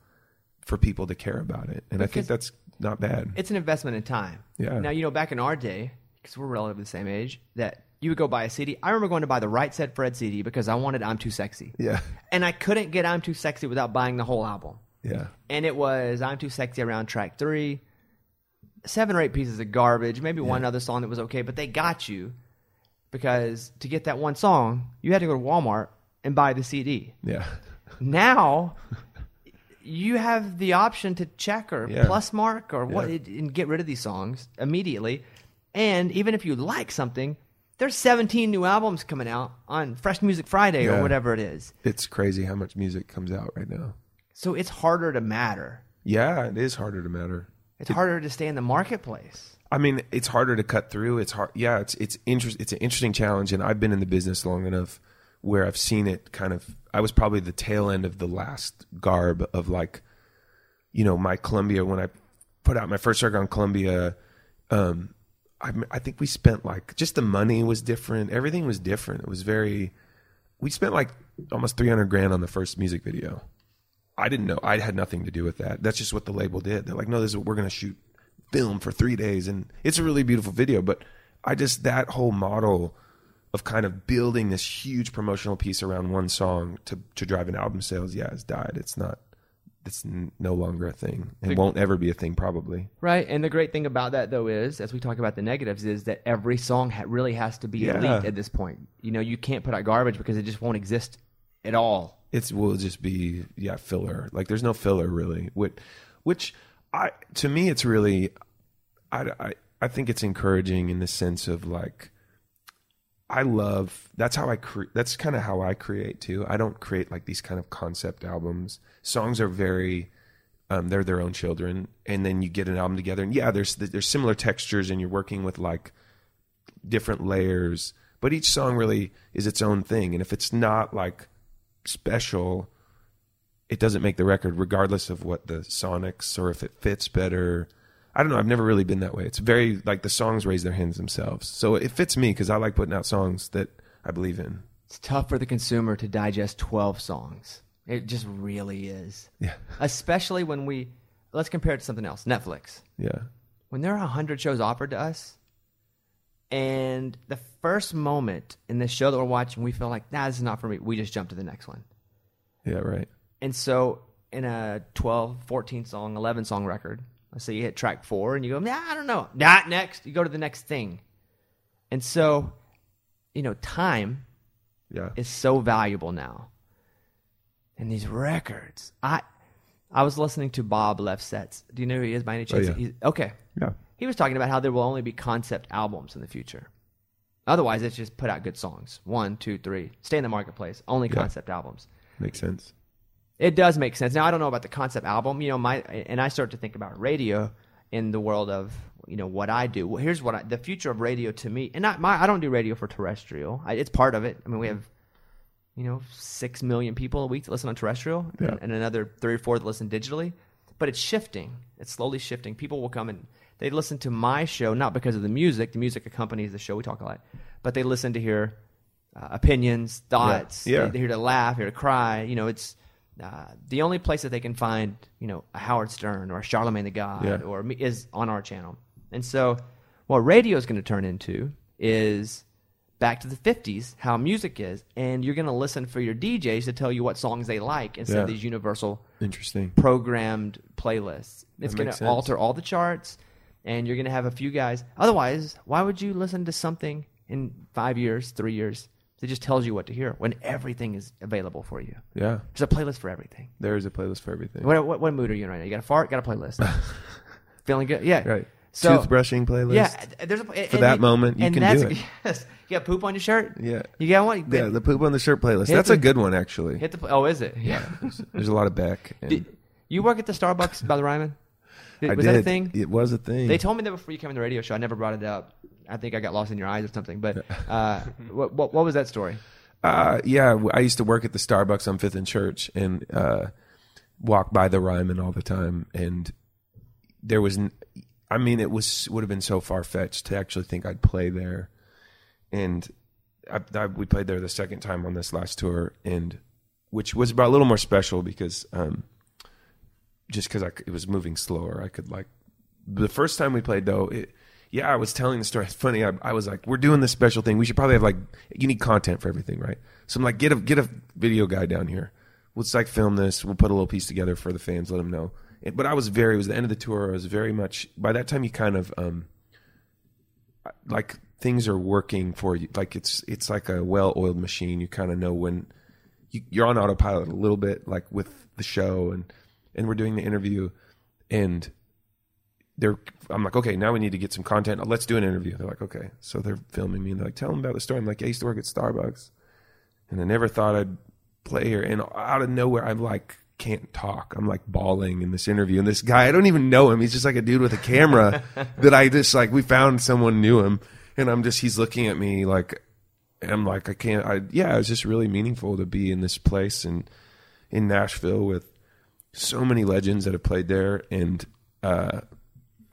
S2: for people to care about it and i think that's not bad
S1: it's an investment in time.
S2: Yeah.
S1: Now you know back in our day, because we're relatively the same age, that you would go buy a CD. I remember going to buy the Right Said Fred CD because I wanted "I'm Too Sexy."
S2: yeah
S1: And I couldn't get "I'm Too Sexy" without buying the whole album.
S2: yeah
S1: and it was I'm Too Sexy around track three. Seven or eight pieces of garbage, maybe one other song that was okay, but they got you because to get that one song, you had to go to Walmart and buy the CD.
S2: yeah
S1: Now, you have the option to check or
S2: Yeah.
S1: plus mark or what
S2: Yeah.
S1: and get rid of these songs immediately. And even if you like something, there's 17 new albums coming out on Fresh Music Friday
S2: Yeah.
S1: or whatever it is.
S2: It's crazy how much music comes out right now.
S1: So it's harder to matter.
S2: Yeah, it is harder to matter.
S1: It's harder to stay in the marketplace.
S2: I mean, it's harder to cut through. It's hard. Yeah, it's it's interest. It's an interesting challenge, and I've been in the business long enough where I've seen it. Kind of, I was probably the tail end of the last garb of like, you know, my Columbia when I put out my first record on Columbia. Um, I I think we spent like just the money was different. Everything was different. It was very. We spent like almost three hundred grand on the first music video. I didn't know. I had nothing to do with that. That's just what the label did. They're like, no, this is what we're going to shoot film for three days, and it's a really beautiful video. But I just that whole model of kind of building this huge promotional piece around one song to to drive an album sales, yeah, has died. It's not. It's no longer a thing, and
S1: The-
S2: won't ever be a thing, probably.
S1: Right, and the great thing about that though is, as we talk about the negatives, is that every song ha- really has to be
S2: Yeah.
S1: elite at this point. You know, you can't put out garbage because it just won't exist at all.
S2: It's will just be yeah filler. Like there's no filler really. Which, which I to me it's really, I I I think it's encouraging in the sense of like. I love that's how I cre- that's kind of how I create too. I don't create like these kind of concept albums. Songs are very um, they're their own children, and then you get an album together, and yeah, there's there's similar textures, and you're working with like different layers, but each song really is its own thing. And if it's not like special, it doesn't make the record, regardless of what the sonics or if it fits better. I don't know. I've never really been that way. It's very like the songs raise their hands themselves, so it fits me because I like putting out songs that I believe in.
S1: It's tough for the consumer to digest 12 songs. It just really is.
S2: Yeah,
S1: Especially when we let's compare it to something else, Netflix.
S2: yeah,
S1: When there are 100 shows offered to us and the first moment in the show that we're watching we feel like, "Nah, this is not for me." We just jump to the next one.
S2: yeah. Right.
S1: And so in a 12, 14 song, 11 song record, let's say you hit track four and you go, nah, I don't know. Not next. You go to the next thing. And so, you know, time
S2: Yeah.
S1: is so valuable now. And these records, I I was listening to Bob Lefsetz. Do you know who he is by any oh, chance?
S2: yeah.
S1: He's- okay.
S2: Yeah.
S1: He was talking about how there will only be concept albums in the future. Otherwise, it's just put out good songs. One, two, three. Stay in the marketplace. Only
S2: Yeah.
S1: concept albums.
S2: Makes sense.
S1: It does make sense. Now I don't know about the concept album, you know, my and I start to think about radio in the world of you know what I do. Well, here's what I, the future of radio to me, and not my I don't do radio for terrestrial. I, it's part of it. I mean, we have you know six million people a week that listen on terrestrial,
S2: Yeah.
S1: and, and another three or four that listen digitally. But it's shifting. It's slowly shifting. People will come and they listen to my show not because of the music. The music accompanies the show. We talk a lot, but they listen to hear uh, opinions, thoughts.
S2: Yeah.
S1: They- They're here to laugh, here to cry. You know, it's uh, the only place that they can find, you know, a Howard Stern or a Charlemagne the God
S2: Yeah.
S1: or me is on our channel. And so, what radio is going to turn into is back to the 50s, how music is, and you're going to listen for your DJs to tell you what songs they like instead of these universal
S2: Interesting.
S1: programmed playlists. It's going to alter all the charts, and you're going to have a few guys. Otherwise, why would you listen to something in five years, three years that just tells you what to hear when everything is available for you?
S2: Yeah.
S1: There's a playlist for everything.
S2: There is a playlist for everything.
S1: What, what, what mood are you in right now? You got a fart? Got a playlist? Feeling good? Yeah.
S2: Right.
S1: So
S2: Toothbrushing playlist.
S1: yeah, there's a
S2: For that moment, you
S1: and
S2: can
S1: that's,
S2: do it.
S1: Yes, you got poop on your shirt.
S2: Yeah.
S1: You got one.
S2: Yeah, the poop on the shirt playlist. That's
S1: the-
S2: a good one, actually.
S1: hit the. Oh, is it? Yeah.
S2: There's a lot of Beck. And
S1: Did, you work at the Starbucks by the Ryman? Did-
S2: I
S1: was
S2: did.
S1: that a thing?
S2: It was a thing.
S1: They told me that before you came on the radio show. I never brought it up. I think I got lost in your eyes or something. But uh, what, what what was that story?
S2: Uh, yeah, I used to work at the Starbucks on Fifth and Church and uh, walk by the Ryman all the time. And there was, I mean, it was would have been so far fetched to actually think I'd play there. And I, I, we played there the second time on this last tour, and which was about a little more special because um, just because it was moving slower, I could like the first time we played though it yeah i was telling the story. It's funny. I, I was like we're doing this special thing. We should probably have like you need content for everything right? So i'm like get a get a video guy down here. Let's like film this. We'll put a little piece together for the fans let them know. And- but i was very it was the end of the tour. I was very much by that time you kind of um like things are working for you. Like it's it's like a well-oiled machine. You kind of know when you, you're on autopilot a little bit like with the show and and we're doing the interview. And they're I'm like, okay, now we need to get some content. Let's do an interview. They're like, okay. So they're filming me and they're like, tell them about the story. I'm like, I used to work at Starbucks and I never thought I'd play here. And out of nowhere, I'm like, can't talk. I'm like bawling in this interview. And this guy, I don't even know him. He's just like a dude with a camera that I just like, we found someone knew him. And I'm just, he's looking at me like, and I'm like, I can't, I, yeah, it was just really meaningful to be in this place and in Nashville with so many legends that have played there. And, uh,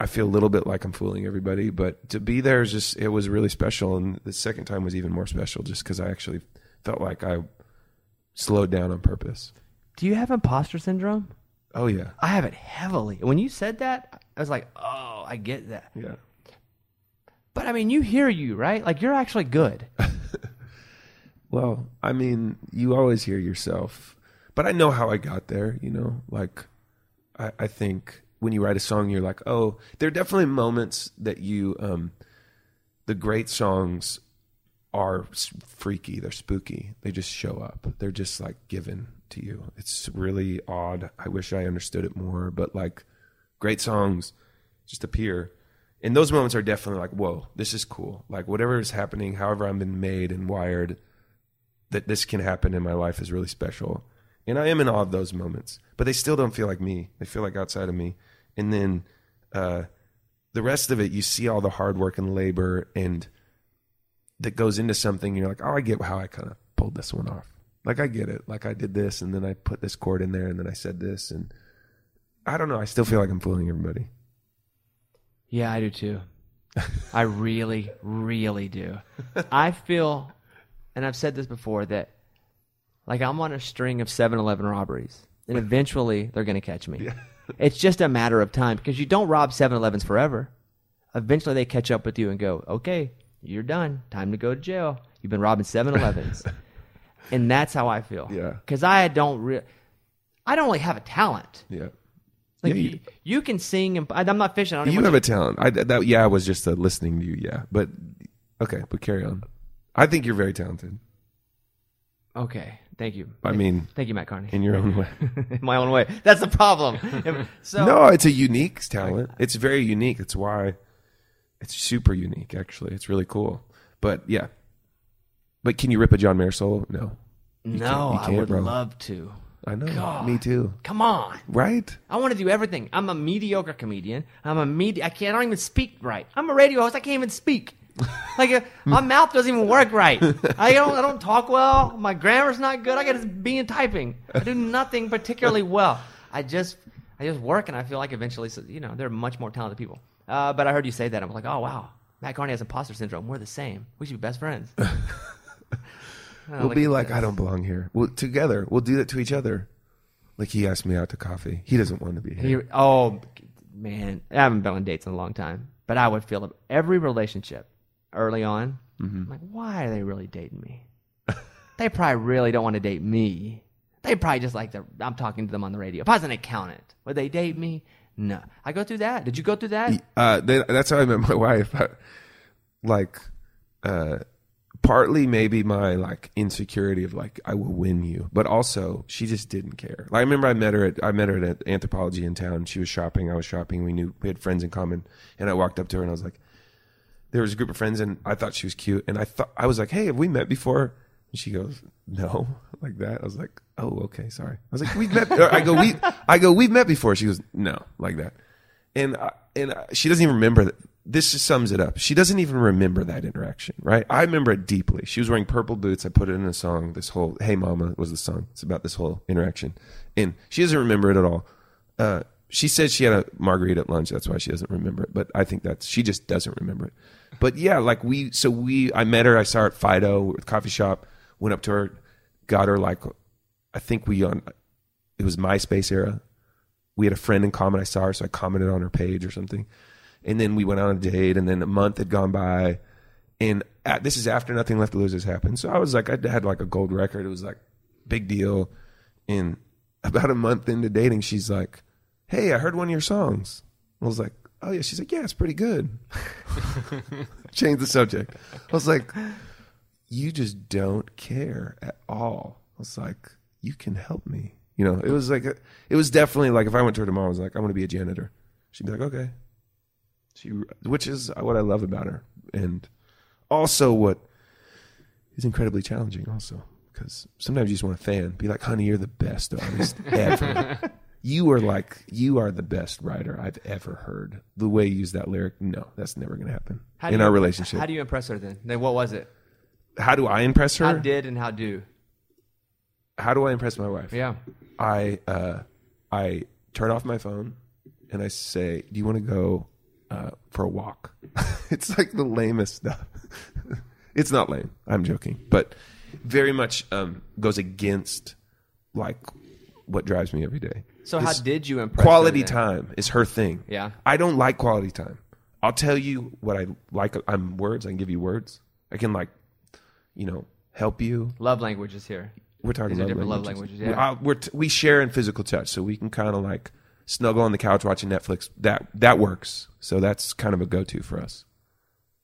S2: I feel a little bit like I'm fooling everybody, but to be there is just it was really special, and the second time was even more special just because I actually felt like I slowed down on purpose.
S1: Do you have imposter syndrome?
S2: Oh yeah,
S1: I have it heavily. When you said that, I was like, oh, I get that.
S2: yeah,
S1: But I mean, you hear you right? Like you're actually good.
S2: Well, I mean, you always hear yourself, but I know how I got there. You know, like I, I think when you write a song, you're like, oh, there are definitely moments that you, um, the great songs are freaky, they're spooky, they just show up, they're just like given to you. It's really odd. I wish I understood it more, but like great songs just appear. And those moments are definitely like, whoa, this is cool. Like whatever is happening, however I've been made and wired, that this can happen in my life is really special. And I am in awe of those moments, but they still don't feel like me. They feel like outside of me. And then uh, the rest of it, you see all the hard work and labor and that goes into something. You're like, oh, I get how I kind of pulled this one off. Like I get it. Like I did this, and then I put this chord in there, and then I said this, and I don't know. I still feel like I'm fooling everybody.
S1: Yeah, I do too. I really, really do. I feel, and I've said this before, that like I'm on a string of 7 Eleven robberies, and eventually they're going to catch me. It's just a matter of time because you don't rob 7 Elevens forever. Eventually they catch up with you and go, okay, you're done. Time to go to jail. You've been robbing 7 Elevens. and that's how I feel.
S2: Yeah.
S1: Because I don't re- I don't really have a talent.
S2: Yeah.
S1: Like
S2: Yeah,
S1: you,
S2: you-
S1: can sing, and I'm not fishing. I don't
S2: You have a talent. I that yeah, I was just uh, listening to you. Yeah, but okay, but carry on. I think you're very talented.
S1: Okay, thank you.
S2: I mean,
S1: thank you, Matt Kearney.
S2: in your own way.
S1: In my own way. That's the problem. So
S2: no, it's a unique talent. It's very unique. It's why it's super unique. Actually, it's really cool. But yeah, but can you rip a John Mayer solo? No,
S1: no,
S2: you
S1: I
S2: can't,
S1: would
S2: bro.
S1: love to.
S2: I know.
S1: God.
S2: Me too.
S1: Come on.
S2: Right?
S1: I want to do everything. I'm a mediocre comedian. I'm a med. I can't. I don't even speak right. I'm a radio host. I can't even speak. Like my mouth doesn't even work right. I don't. I don't talk well. My grammar's not good. I got to be in typing. I do nothing particularly well. I just. I just work, and I feel like eventually, you know, there are much more talented people. Uh, but I heard you say that. I'm like, oh wow, Matt Kearney has imposter syndrome. We're the same. We should be best friends.
S2: We'll be like. I don't belong here. We'll together. We'll do that to each other. Like he asked me out to coffee. He doesn't want to be here.
S1: He, oh man, I haven't been on dates in a long time, but I would feel every relationship early on.
S2: Mm-hmm.
S1: I'm like, why are they really dating me? they probably really don't want to date me. They probably just like the I'm talking to them on the radio. If I was an accountant, would they date me? No. I go through that. Did you go through that?
S2: uh, then, that's how I met my wife. like, uh, partly maybe my like insecurity of like I will win you, but also she just didn't care. Like, I remember I met her at I met her at Anthropologie in town. She was shopping. I was shopping. We knew we had friends in common, and I walked up to her and I was like, there was a group of friends, and I thought she was cute, and I thought I was like, hey, have we met before? And she goes, no, like that. I was like, oh, okay, sorry. I was like, we've met. I go, we, I go, we've met before. She goes, no, like that, and I, and I, she doesn't even remember that. This just sums it up. She doesn't even remember that interaction, right? I remember it deeply. She was wearing purple boots. I put it in a song. This whole "Hey Mama" was the song. It's about this whole interaction, and she doesn't remember it at all. Uh, she said she had a margarita at lunch. That's why she doesn't remember it. But I think that's she just doesn't remember it. But yeah, like we, so we, I met her. I saw her at Fido coffee shop. Went up to her, got her like, I think we on, it was MySpace era. We had a friend in common. I saw her, so I commented on her page or something. And then we went on a date, and then a month had gone by, and at, this is after nothing left to lose has happened. So I was like, I had like a gold record. It was like big deal. And about a month into dating, she's like, "Hey, I heard one of your songs." I was like, "Oh yeah." She's like, "Yeah, it's pretty good." Change the subject. I was like, "You just don't care at all." I was like, "You can help me." You know, it was like a, it was definitely like if I went to her tomorrow, I was like, "I want to be a janitor." She'd be like, "Okay." She, which is what I love about her, and also what is incredibly challenging. Also, because sometimes you just want to fan, be like, "Honey, you're the best artist ever. you are like, you are the best writer I've ever heard." The way you use that lyric, no, that's never going to happen
S1: How
S2: in
S1: you-
S2: our relationship.
S1: How do you impress her then? Then what was it?
S2: how do I impress her?
S1: How did and how do?
S2: how do I impress my wife?
S1: Yeah.
S2: I uh, I turn off my phone and I say, "Do you want to go uh, for a walk?" it's like the lamest stuff. it's not lame. I'm joking, but very much um, goes against like what drives me every day.
S1: So how did you impress
S2: quality
S1: her
S2: time is her thing.
S1: Yeah.
S2: I don't like quality time. I'll tell you what I like. I'm words. I can give you words. I can like, you know, help you.
S1: Love languages here.
S2: We're talking
S1: These
S2: love
S1: different love
S2: languages.
S1: languages, yeah.
S2: We, uh, we're t- we share in physical touch, so we can kind of like snuggle on the couch watching Netflix. That that works. So that's kind of a go-to for us.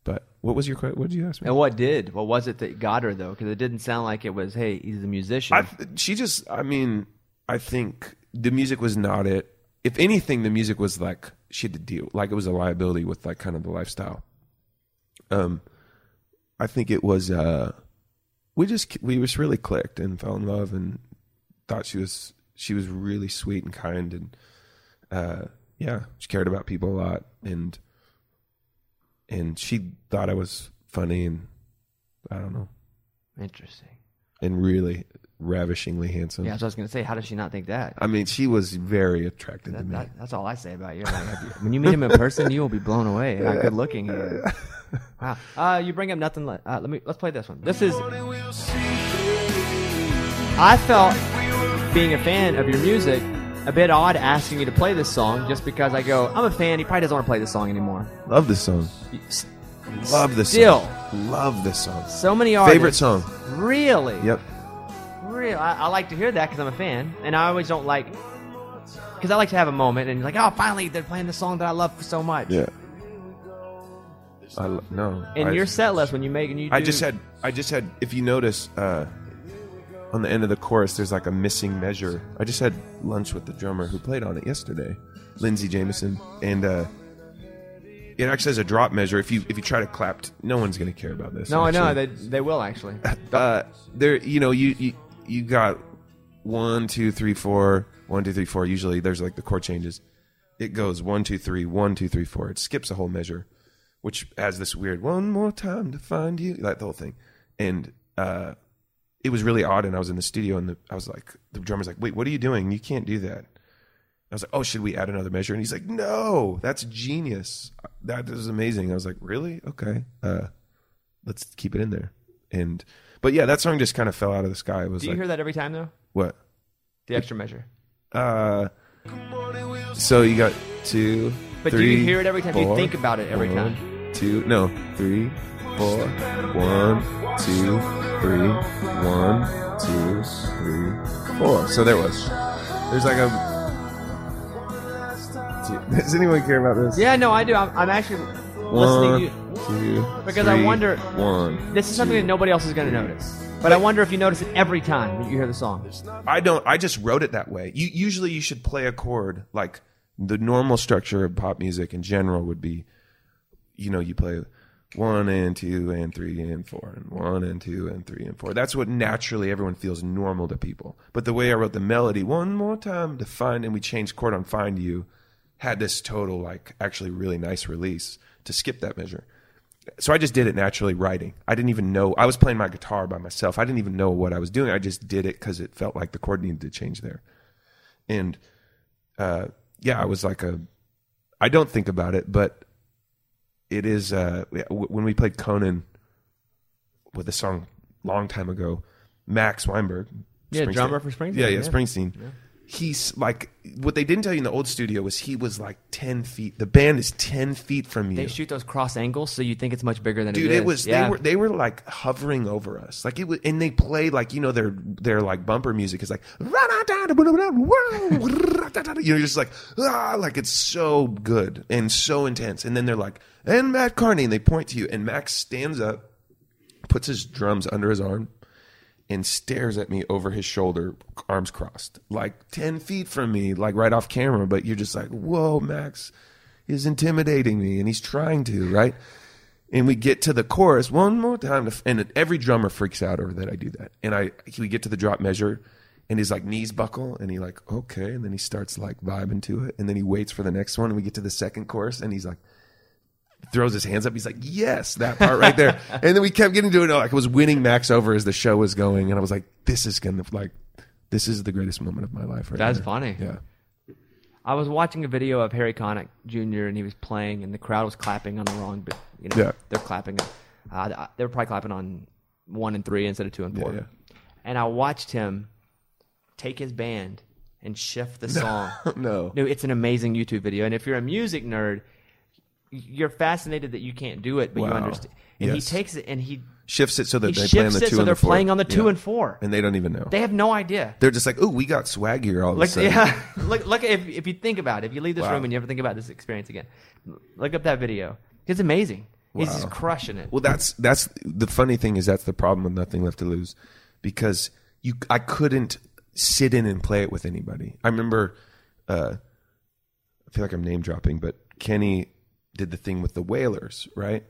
S2: But what was your que- what did you ask me?
S1: And what did? What was it that got her though? Because it didn't sound like it was. Hey, he's a musician.
S2: I, she just, I mean, I think the music was not it. If anything, the music was like she had to deal, like it was a liability with like kind of the lifestyle. Um, I think it was. uh We just we just really clicked and fell in love and thought she was she was really sweet and kind and uh yeah she cared about people a lot and and she thought I was funny and I don't know
S1: Interesting.
S2: And really ravishingly handsome.
S1: Yeah, so I was gonna say, how does she not think that?
S2: I mean, she was very attractive to
S1: That,
S2: me.
S1: that, that's all I say about you. Like, when you meet him in person, you will be blown away how good looking he is. Wow. Uh, you bring up nothing. Le- uh, let me let's play this one. This is. I felt being a fan of your music a bit odd asking you to play this song just because I go I'm a fan. He probably doesn't want to play this song anymore.
S2: Love this song.
S1: S-
S2: Love this
S1: Still.
S2: song. Love this song.
S1: So many artists.
S2: Favorite song.
S1: Really?
S2: Yep.
S1: Real. I, I like to hear that because I'm a fan, and I always don't like because I like to have a moment and like, oh, finally they're playing the song that I love so much.
S2: Yeah. I no.
S1: In
S2: I,
S1: your set list, when you make and you,
S2: I just had I just had if you notice uh on the end of the chorus there's like a missing measure. I just had lunch with the drummer who played on it yesterday, Lindsey Jameson, and uh it actually has a drop measure. If you if you try to clap, t- no one's gonna care about this.
S1: No, I know they they will actually.
S2: uh, there, you know, you, you you got one, two, three, four, one, two, three, four. Usually, there's like the chord changes. It goes one, two, three, one, two, three, four. It skips a whole measure, which has this weird one more time to find you, like the whole thing. And uh, it was really odd. And I was in the studio, and the, I was like, the drummer's like, "Wait, what are you doing? You can't do that." I was like, "Oh, should we add another measure?" And he's like, "No, that's genius. That is amazing." I was like, "Really? Okay, uh, let's keep it in there." And but yeah, that song just kind of fell out of the sky. It was
S1: Do you
S2: like
S1: hear that every time though?
S2: what?
S1: The extra measure.
S2: Uh, so you got two,
S1: But do
S2: three,
S1: you hear it every time? Do you think about it every
S2: one,
S1: time?
S2: Two, no, three, four, one, two, three, one, two, three, four. So there was. There's like a. Does anyone care about this?
S1: Yeah, no, I do. I'm, I'm actually
S2: One,
S1: listening. to you.
S2: two,
S1: Because I
S2: three,
S1: wonder-
S2: One.
S1: This is something that nobody else is going to notice. But I wonder if you notice it every time you hear the song.
S2: I don't. I just wrote it that way. You usually you should play a chord like the normal structure of pop music in general would be, you know, you play one and two and three and four and one and two and three and four. That's what naturally everyone feels normal to people. But the way I wrote the melody, one more time to find, and we changed chord on find you, had this total like actually really nice release to skip that measure. So I just did it naturally writing. I didn't even know I was playing my guitar by myself. I didn't even know what I was doing. I just did it because it felt like the chord needed to change there. And uh, yeah, I was like a. I don't think about it, but it is uh, when we played Conan with a song long time ago. Max Weinberg,
S1: Yeah, drummer for Springsteen,
S2: Yeah, yeah,
S1: yeah.
S2: Springsteen. He's like what they didn't tell you in the old studio was he was like ten feet. The band is ten feet from you.
S1: They shoot those cross angles, so you think it's much bigger than it is Dude,
S2: it it was
S1: Yeah.
S2: they were they were like hovering over us, like it was, and they play like you know their their like bumper music is like you know just like ah, like it's so good and so intense, and then they're like and Matt Kearney, and they point to you, and Max stands up, puts his drums under his arm, and stares at me over his shoulder, arms crossed, like 10 feet from me, like right off camera. But you're just like, whoa, Max is intimidating me, and he's trying to, right? And we get to the chorus one more time, to, and every drummer freaks out over that I do that. And I, we get to the drop measure, and his like knees buckle, and he like, okay, and then he starts like vibing to it, and then he waits for the next one, and we get to the second chorus, and he's like, throws his hands up. He's like, "Yes, that part right there." and then we kept getting to it. Like, I was winning Max over as the show was going, and I was like, "This is gonna like, this is the greatest moment of my life." Right
S1: That's
S2: here."
S1: funny.
S2: Yeah.
S1: I was watching a video of Harry Connick Jr. and he was playing, and the crowd was clapping on the wrong. You know,
S2: Yeah.
S1: they're clapping. Uh, they were probably clapping on one and three instead of two and four.
S2: Yeah,
S1: And I watched him take his band and shift the song.
S2: No.
S1: No, it's an amazing YouTube video. And if you're a music nerd, you're fascinated that you can't do it, but you understand. And he takes it and he
S2: shifts it so that they play on the two.
S1: So they're
S2: the
S1: playing on the two
S2: Yeah.
S1: and four.
S2: and they don't even know.
S1: They have no idea.
S2: They're just like, oh, we got swaggier all of a sudden.
S1: yeah, look, look. If, if you think about it, if you leave this
S2: Wow.
S1: room and you ever think about this experience again, look up that video. It's amazing. He's just crushing it.
S2: Well, that's that's the funny thing is that's the problem with nothing left to lose, because you I couldn't sit in and play it with anybody. I remember, uh, I feel like I'm name dropping, but Kenny did the thing with the Wailers, right?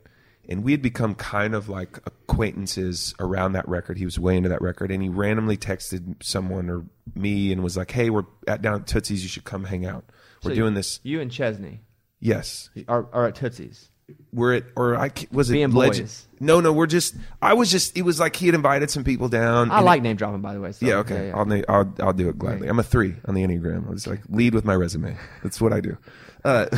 S2: And we had become kind of like acquaintances around that record. He was way into that record, and he randomly texted someone or me and was like, "Hey, we're at down at Tootsie's. You should come hang out. We're
S1: So
S2: doing this."
S1: You and Chesney
S2: Yes,
S1: are, are at Tootsie's.
S2: we're at or I was it
S1: Being
S2: Legend?
S1: boys.
S2: No, no, we're just. I was just. It was like he had invited some people down.
S1: I like name dropping, by the way. So,
S2: yeah, okay.
S1: yeah.
S2: I'll, na- I'll I'll do it gladly. I'm a three on the enneagram. I was like lead with my resume. That's what I do. Uh,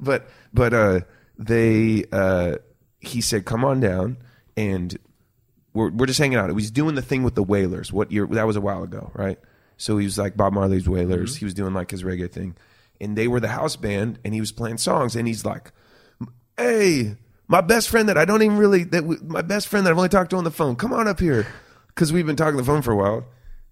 S2: but but uh, they uh, he said come on down and we're we're just hanging out. He was doing the thing with the Wailers. What year? That was a while ago, right? So he was like Bob Marley's Wailers. He was doing like his reggae thing, and they were the house band, and he was playing songs, and he's like, "Hey, my best friend that I don't even really that we, my best friend that I've only talked to on the phone, come on up here, because we've been talking on the phone for a while."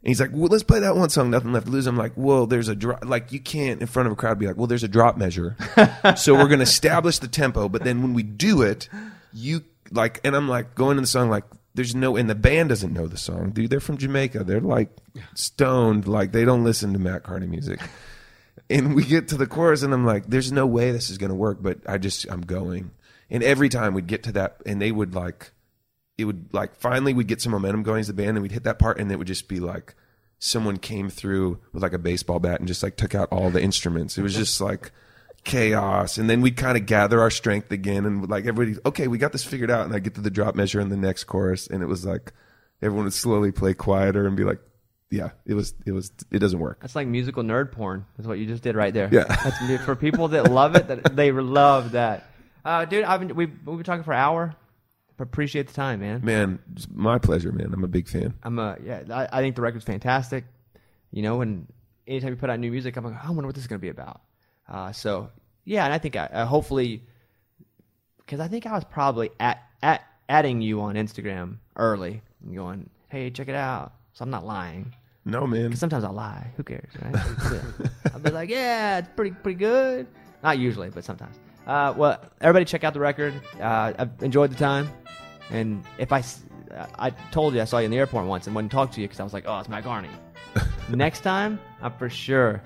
S2: And he's like, well, let's play that one song, Nothing Left to Lose. I'm like, well, there's a drop. Like, you can't in front of a crowd be like, well, there's a drop measure. so we're going to establish the tempo. But then when we do it, you like, and I'm like going in the song, like, there's no, and the band doesn't know the song, dude. They're from Jamaica. They're like stoned. Like, they don't listen to Matt Kearney music. And we get to the chorus, and I'm like, there's no way this is going to work. But I just, I'm going. And every time we'd get to that, and they would like, it would like finally we'd get some momentum going as the band and we'd hit that part and it would just be like someone came through with like a baseball bat and just like took out all the instruments. It was just like chaos. And then we'd kind of gather our strength again and like everybody, okay, we got this figured out. And I get to the drop measure in the next chorus and it was like everyone would slowly play quieter and be like, yeah, it was, it was, it doesn't work.
S1: That's like musical nerd porn. That's what you just did right there.
S2: Yeah.
S1: That's for people that love it. That they love that. Uh, dude, I've been, we've, we've been talking for an hour. Appreciate the time, man.
S2: Man, it's my pleasure, man. I'm a big fan.
S1: I'm a yeah. I, I think the record's fantastic. You know, and anytime you put out new music, I'm like, I wonder what this is going to be about. Uh, so yeah, and I think I, uh, hopefully, because I think I was probably at at adding you on Instagram early and going, hey, check it out. So I'm not lying.
S2: No, man.
S1: Because sometimes I lie. Who cares, right? I'll be like, yeah, it's pretty pretty good. Not usually, but sometimes. Uh, well, everybody check out the record. Uh, I've enjoyed the time. And if I, I told you I saw you in the airport once and wouldn't talk to you because I was like, oh, it's Matt Kearney. Next time, I'm for sure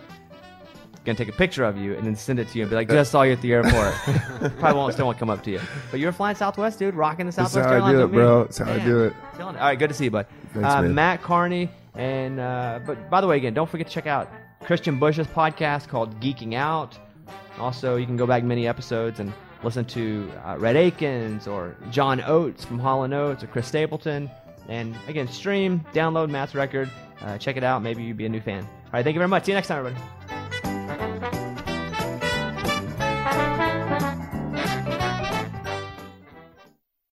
S1: gonna take a picture of you and then send it to you and be like, just saw you at the airport. Probably won't still won't come up to you. But you're flying Southwest, dude, rocking the
S2: That's
S1: Southwest
S2: how I do it, bro. That's how I do it.
S1: killing it. All right, good to see you, bud.
S2: Thanks,
S1: uh,
S2: man.
S1: Matt Kearney, and uh, but by the way, again, don't forget to check out Christian Bush's podcast called Geeking Out. Also, you can go back many episodes and listen to uh, Rhett Akins or John Oates from Hall and Oates or Chris Stapleton. And again, stream, download Matt's record, uh, check it out. Maybe you'd be a new fan. All right, thank you very much. See you next time, everybody.